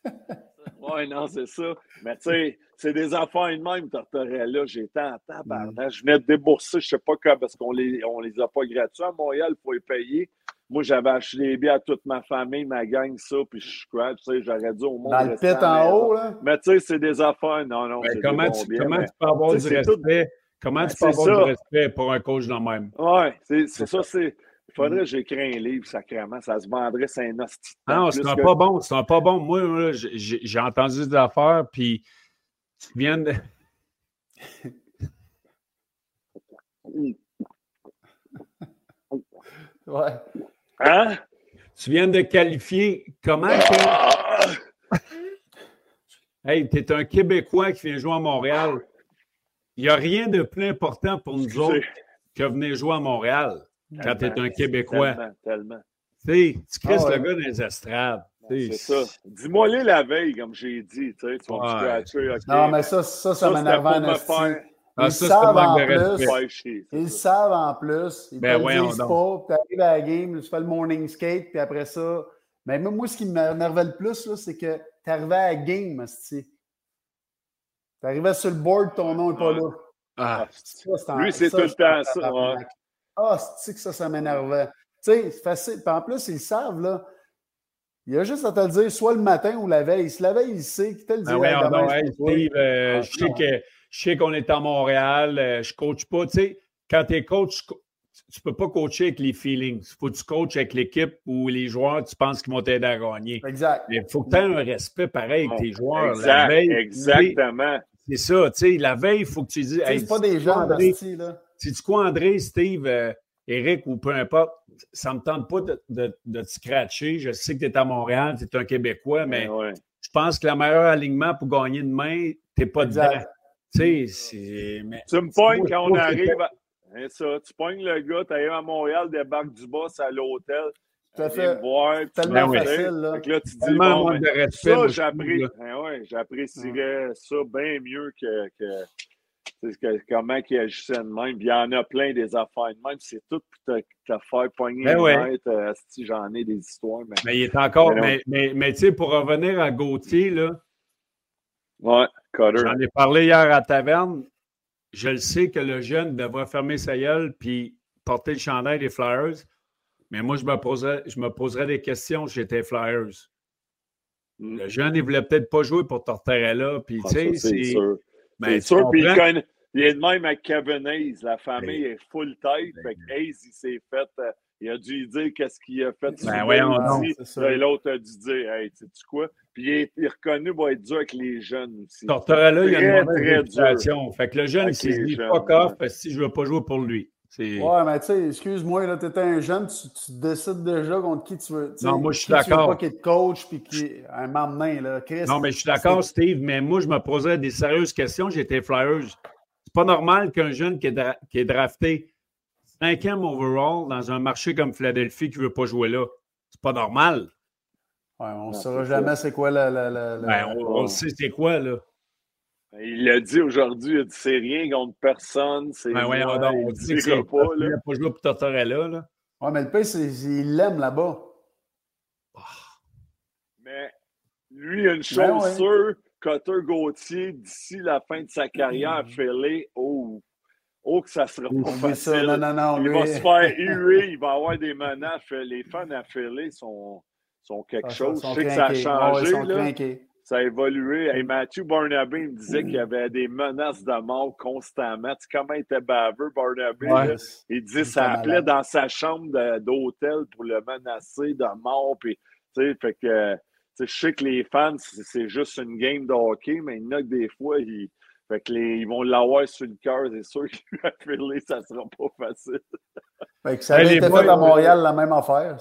[SPEAKER 3] oui, non, c'est ça. Mais tu sais, c'est des enfants de même, là. J'étais en tabarnak. Je venais de débourser, je sais pas quoi, parce qu'on les, on les a pas gratuits à Montréal, il faut les payer. Moi, j'avais acheté des billets à toute ma famille, ma gang, ça, puis je scratch, tu sais, j'aurais dit au monde.
[SPEAKER 4] Dans le pit en haut, là?
[SPEAKER 3] Mais tu sais, c'est des affaires. Non, non.
[SPEAKER 2] Ben, comment, tu, comment tu peux avoir du respect? Comment ben, tu peux avoir du respect pour un coach dans même?
[SPEAKER 3] Oui, c'est ça, c'est. Il faudrait que j'écris un livre, sacrément. Ça se vendrait, c'est un hostie.
[SPEAKER 2] Non, c'est un pas bon. C'est un pas bon. Moi, j'ai entendu des affaires, puis tu viens de.
[SPEAKER 4] ouais.
[SPEAKER 3] Hein?
[SPEAKER 2] Tu viens de qualifier comment que... Hey, tu es un Québécois qui vient jouer à Montréal. Il n'y a rien de plus important pour nous autres que venir jouer à Montréal quand tu es un Québécois.
[SPEAKER 3] Tellement, tellement.
[SPEAKER 2] Tu crisses ah le gars dans les estrades.
[SPEAKER 3] C'est ça. Dis-moi les la veille, comme j'ai dit. Tu sais, tu vas
[SPEAKER 4] me Non, mais ça, ça, ça, m'énerve en ah, ils savent en plus. Ils savent en plus. Ils ben te disent pas. Tu arrives à la game, tu fais le morning skate, puis après ça. Mais moi, ce qui m'énervait le plus, c'est que tu arrivais à la game, tu arrivais sur le board, ton nom n'est pas là.
[SPEAKER 3] Ah, ça, Lui, c'est tout le temps ça.
[SPEAKER 4] Ah, c'est que ça, ça m'énervait? Tu sais, c'est facile. Puis en plus, ils savent, là. Il y a juste à te le dire, soit le matin ou la veille. Si la veille, il sait qu'il te le dit.
[SPEAKER 2] Ah ouais, hey, Steve, euh, je sais que je sais qu'on est à Montréal, euh, je ne coach pas. Tu sais, quand tu es coach, tu ne peux pas coacher avec les feelings. Il faut que tu coaches avec l'équipe ou les joueurs, tu penses qu'ils vont t'aider à gagner.
[SPEAKER 4] Exact.
[SPEAKER 2] Il faut que tu aies un respect pareil avec tes joueurs.
[SPEAKER 3] Exact, exactement.
[SPEAKER 2] C'est ça, tu sais, la veille, il faut que tu dises.
[SPEAKER 4] Hey, c'est pas des gens André, là.
[SPEAKER 2] C'est quoi, André, Steve, euh, Eric ou peu importe, ça ne me tente pas de, de, de, te scratcher. Je sais que tu es à Montréal, tu es un Québécois, mais je pense que le meilleur alignement pour gagner demain, tu n'es pas dedans. Tu sais, mais...
[SPEAKER 3] Tu me pognes quand on arrive à... Hein, ça, tu pognes le gars, tu arrives à Montréal, débarque du boss à l'hôtel.
[SPEAKER 4] Tout à fait.
[SPEAKER 3] Voir,
[SPEAKER 4] tellement facile. Là.
[SPEAKER 3] Que là, tu dis, bon, ben, de respect, ça, j'apprécierais hein, ouais, j'apprécierais ça bien mieux que comment il agissait de même. il y en a plein des affaires de même. C'est tout pour te, te faire pogner
[SPEAKER 2] ben ouais.
[SPEAKER 3] euh, si j'en ai des histoires. Mais,
[SPEAKER 2] mais il est encore. Mais, mais, mais, tu sais, pour revenir à Gauthier, là.
[SPEAKER 3] Ouais.
[SPEAKER 2] J'en ai parlé hier à la taverne. Je le sais que le jeune devrait fermer sa gueule puis porter le chandail des Flyers. Mais moi, je me poserais, je me poserais des questions si j'étais Flyers. Mm. Le jeune, il voulait peut-être pas jouer pour Tortorella. Puis, ah, tu sais,
[SPEAKER 3] c'est. Ben, c'est sûr. Puis, il, est de même avec Kevin Hayes. La famille ben, est full tête. Ben, fait Hayes, il s'est fait. Euh, il a dû lui dire qu'est-ce qu'il a fait.
[SPEAKER 2] Ben ouais,
[SPEAKER 3] Et l'autre a dû dire Hey, tu sais quoi? Puis il est, reconnu pour être dur avec les jeunes aussi.
[SPEAKER 2] Tortorella, il y a une mauvaise réputation. Fait que le jeune, il s'est dit fuck off si je ne veux pas jouer pour lui.
[SPEAKER 4] Ouais, mais tu sais, excuse-moi, là, tu étais un jeune, tu, décides déjà contre qui tu veux.
[SPEAKER 2] Non, moi, je suis d'accord. Tu veux
[SPEAKER 4] pas qu'il te coach puis qui un main là.
[SPEAKER 2] non, mais je suis d'accord, Steve, mais moi, je me posais des sérieuses questions. J'étais Flyers. C'est pas normal qu'un jeune qui est, qui est drafté cinquième overall dans un marché comme Philadelphie qui ne veut pas jouer là. C'est pas normal.
[SPEAKER 4] Ouais, on ne saura jamais c'est quoi la. la, la,
[SPEAKER 2] ben, on, on, sait c'est quoi, là.
[SPEAKER 3] Il l'a dit aujourd'hui, il a dit c'est rien contre personne. C'est
[SPEAKER 2] ben ouais, on, on dit que c'est pas. Il n'a pas joué pour Tortorella. Là.
[SPEAKER 4] Ouais, mais le pays, il l'aime là-bas.
[SPEAKER 3] Mais lui, il a une ben chose ben ouais. sûre, Cotter Gauthier, d'ici la fin de sa carrière, mmh. Félé, oh, oh, que ça sera pas facile. Ça.
[SPEAKER 4] Non, non, non,
[SPEAKER 3] il
[SPEAKER 4] lui...
[SPEAKER 3] va se faire huer, il va avoir des menaces. Les fans à Félé sont, sont quelque
[SPEAKER 4] Ah,
[SPEAKER 3] chose.
[SPEAKER 4] sont
[SPEAKER 3] Je sais que ça a
[SPEAKER 4] craqués.
[SPEAKER 3] changé.
[SPEAKER 4] Ouais, ils sont
[SPEAKER 3] là. Ça a évolué. Hey, Matthew Barnaby me disait qu'il y avait des menaces de mort constamment. Tu sais comment il était baveux, Barnaby?
[SPEAKER 4] Ouais.
[SPEAKER 3] là? Il dit
[SPEAKER 4] Il
[SPEAKER 3] ça appelait dans sa chambre d'hôtel pour le menacer de mort. Puis, tu sais, fait que, tu sais, je sais que les fans, c'est juste une game de hockey, mais il y en a que des fois, ils, fait que les, ils vont l'avoir sur le cœur. C'est sûr qu'il va filer, ça sera pas facile.
[SPEAKER 4] Fait que ça avait
[SPEAKER 2] les
[SPEAKER 4] été fait à Montréal, la même affaire.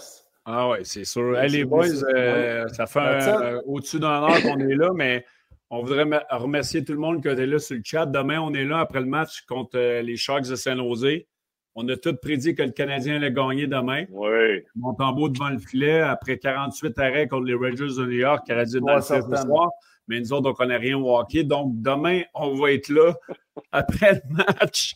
[SPEAKER 2] Ah oui, c'est sûr.
[SPEAKER 4] Ouais,
[SPEAKER 2] Hey, les boys, euh, ça fait euh, au-dessus d'un heure qu'on est là, mais on voudrait me- remercier tout le monde qui était là sur le chat. Demain, on est là après le match contre euh, les Sharks de Saint-Nosé. On a tous prédit que le Canadien allait gagner demain.
[SPEAKER 3] Oui.
[SPEAKER 2] Montembeau devant le filet après 48 arrêts contre les Rangers de New York, Canadien dans le
[SPEAKER 4] Ouais,
[SPEAKER 2] ce
[SPEAKER 4] certainement.
[SPEAKER 2] soir. Mais nous autres, on ne connaît rien au hockey. Donc, demain, on va être là après le match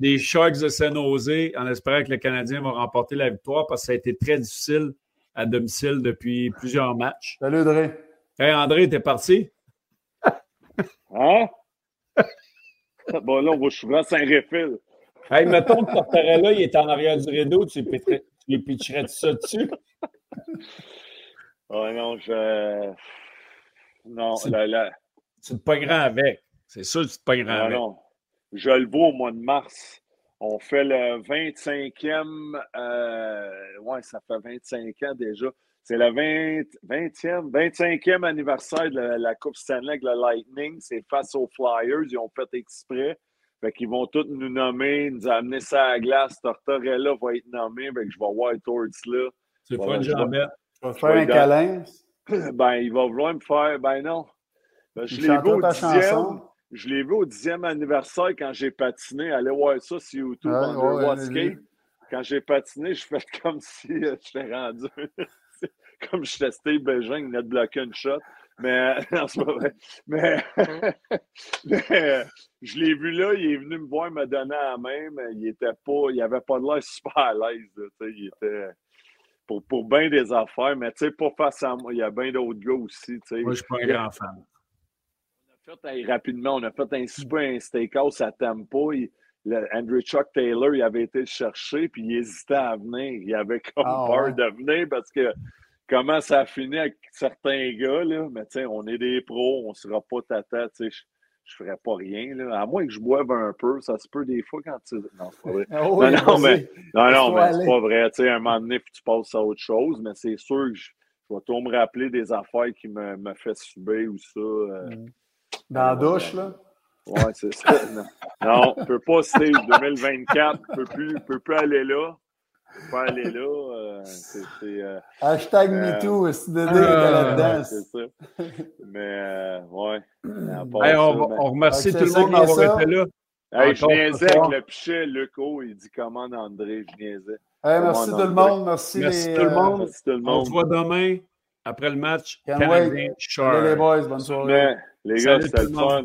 [SPEAKER 2] des Sharks de Saint-Nosé en espérant que le Canadien va remporter la victoire parce que ça a été très difficile à domicile depuis plusieurs matchs.
[SPEAKER 4] Salut, Dre.
[SPEAKER 2] Hey, André, t'es parti?
[SPEAKER 3] Hein? bon, là, on va souvent Saint-Réfil.
[SPEAKER 2] Hey, mettons que Tortorella, il est en arrière du rideau, tu pitcherais- lui pitcherais ça dessus?
[SPEAKER 3] Ah non, je. Non, la, la...
[SPEAKER 2] Tu te pognerais avec. C'est sûr que tu te pognerais
[SPEAKER 3] Ah
[SPEAKER 2] avec.
[SPEAKER 3] non. Je le vois au mois de mars. On fait le 25e. Euh... Ouais, ça fait 25 ans déjà. C'est le 20... 20e, 25e anniversaire de la, la Coupe Stanley avec le Lightning. C'est face aux Flyers. Ils ont fait exprès. Fait qu'ils vont tous nous nommer, nous amener ça à la glace. Tortorella va être nommé. Fait que je vais voir Torts là.
[SPEAKER 2] Tu
[SPEAKER 3] Ouais,
[SPEAKER 2] feras une jambette.
[SPEAKER 4] Je vais te faire un câlin.
[SPEAKER 3] Ben, il va vouloir me faire. Ben non. Ben, je
[SPEAKER 4] Tu
[SPEAKER 3] l'ai vu au dixième.
[SPEAKER 4] chanson.
[SPEAKER 3] Je l'ai vu au dixième anniversaire quand j'ai patiné. Allez voir ça sur YouTube,
[SPEAKER 4] Ouais,
[SPEAKER 3] Underwater
[SPEAKER 4] ouais,
[SPEAKER 3] Skate. Quand j'ai patiné, je fais comme si euh, j'étais rendu. comme je testais Bégin, il venait de bloquer une shot. Mais, non, c'est pas vrai. Mais, mais, euh, je l'ai vu là, il est venu me voir, me donner la main, mais il était pas, il avait pas de l'air super à l'aise. là, tu sais, Il était pour, pour bien des affaires, mais tu sais, pas face à moi. Il y a bien d'autres gars aussi.
[SPEAKER 2] Moi, je suis pas un grand fan.
[SPEAKER 3] Fait, rapidement, on a fait un super un steakhouse à Tampa. Il- le- Andrew Chuck Taylor, il avait été le chercher, puis il hésitait à venir. Il avait comme
[SPEAKER 4] Ah,
[SPEAKER 3] peur
[SPEAKER 4] ouais.
[SPEAKER 3] de venir parce que comment ça a fini avec certains gars, là? Mais tu sais, on est des pros, on sera pas tata, tu sais. Je, ferais pas rien, là. À moins que je boive un peu, ça se peut des fois quand tu. Non, c'est pas vrai.
[SPEAKER 4] Ah oui,
[SPEAKER 3] Non, non, mais- Non, mais c'est pas vrai. Tu sais, un moment donné, tu passes à autre chose, mais c'est sûr que je, je vais toujours me rappeler des affaires qui me, me fait subir ou ça. euh.
[SPEAKER 4] Dans la douche, là.
[SPEAKER 3] Ouais, c'est ça. Non, non on peut pas Steve 2024, on peut plus, peut plus aller là. On peut pas aller là. euh, c'est, c'est, euh,
[SPEAKER 4] Hashtag
[SPEAKER 3] Euh,
[SPEAKER 4] MeToo, c'est
[SPEAKER 3] ouais,
[SPEAKER 4] là-dedans.
[SPEAKER 3] c'est ça. Mais euh, ouais.
[SPEAKER 2] Hey, on,
[SPEAKER 3] ça, ben-
[SPEAKER 2] on remercie tout le monde d'avoir été là.
[SPEAKER 3] Hey, je niaisais avec le pichet, Luco, il dit commande André, je niaisais.
[SPEAKER 4] Hey, merci
[SPEAKER 3] Comment
[SPEAKER 4] tout le monde. Merci,
[SPEAKER 2] Merci
[SPEAKER 4] les,
[SPEAKER 2] tout le
[SPEAKER 4] euh,
[SPEAKER 2] monde.
[SPEAKER 3] Merci tout le
[SPEAKER 2] On
[SPEAKER 3] monde.
[SPEAKER 2] se voit demain après le match
[SPEAKER 4] Can't
[SPEAKER 2] Canadien
[SPEAKER 4] les
[SPEAKER 2] Sharks.
[SPEAKER 4] boys, bonne soirée.
[SPEAKER 3] Mais, les gars,
[SPEAKER 2] Salut
[SPEAKER 3] c'était
[SPEAKER 2] tout
[SPEAKER 3] le fun.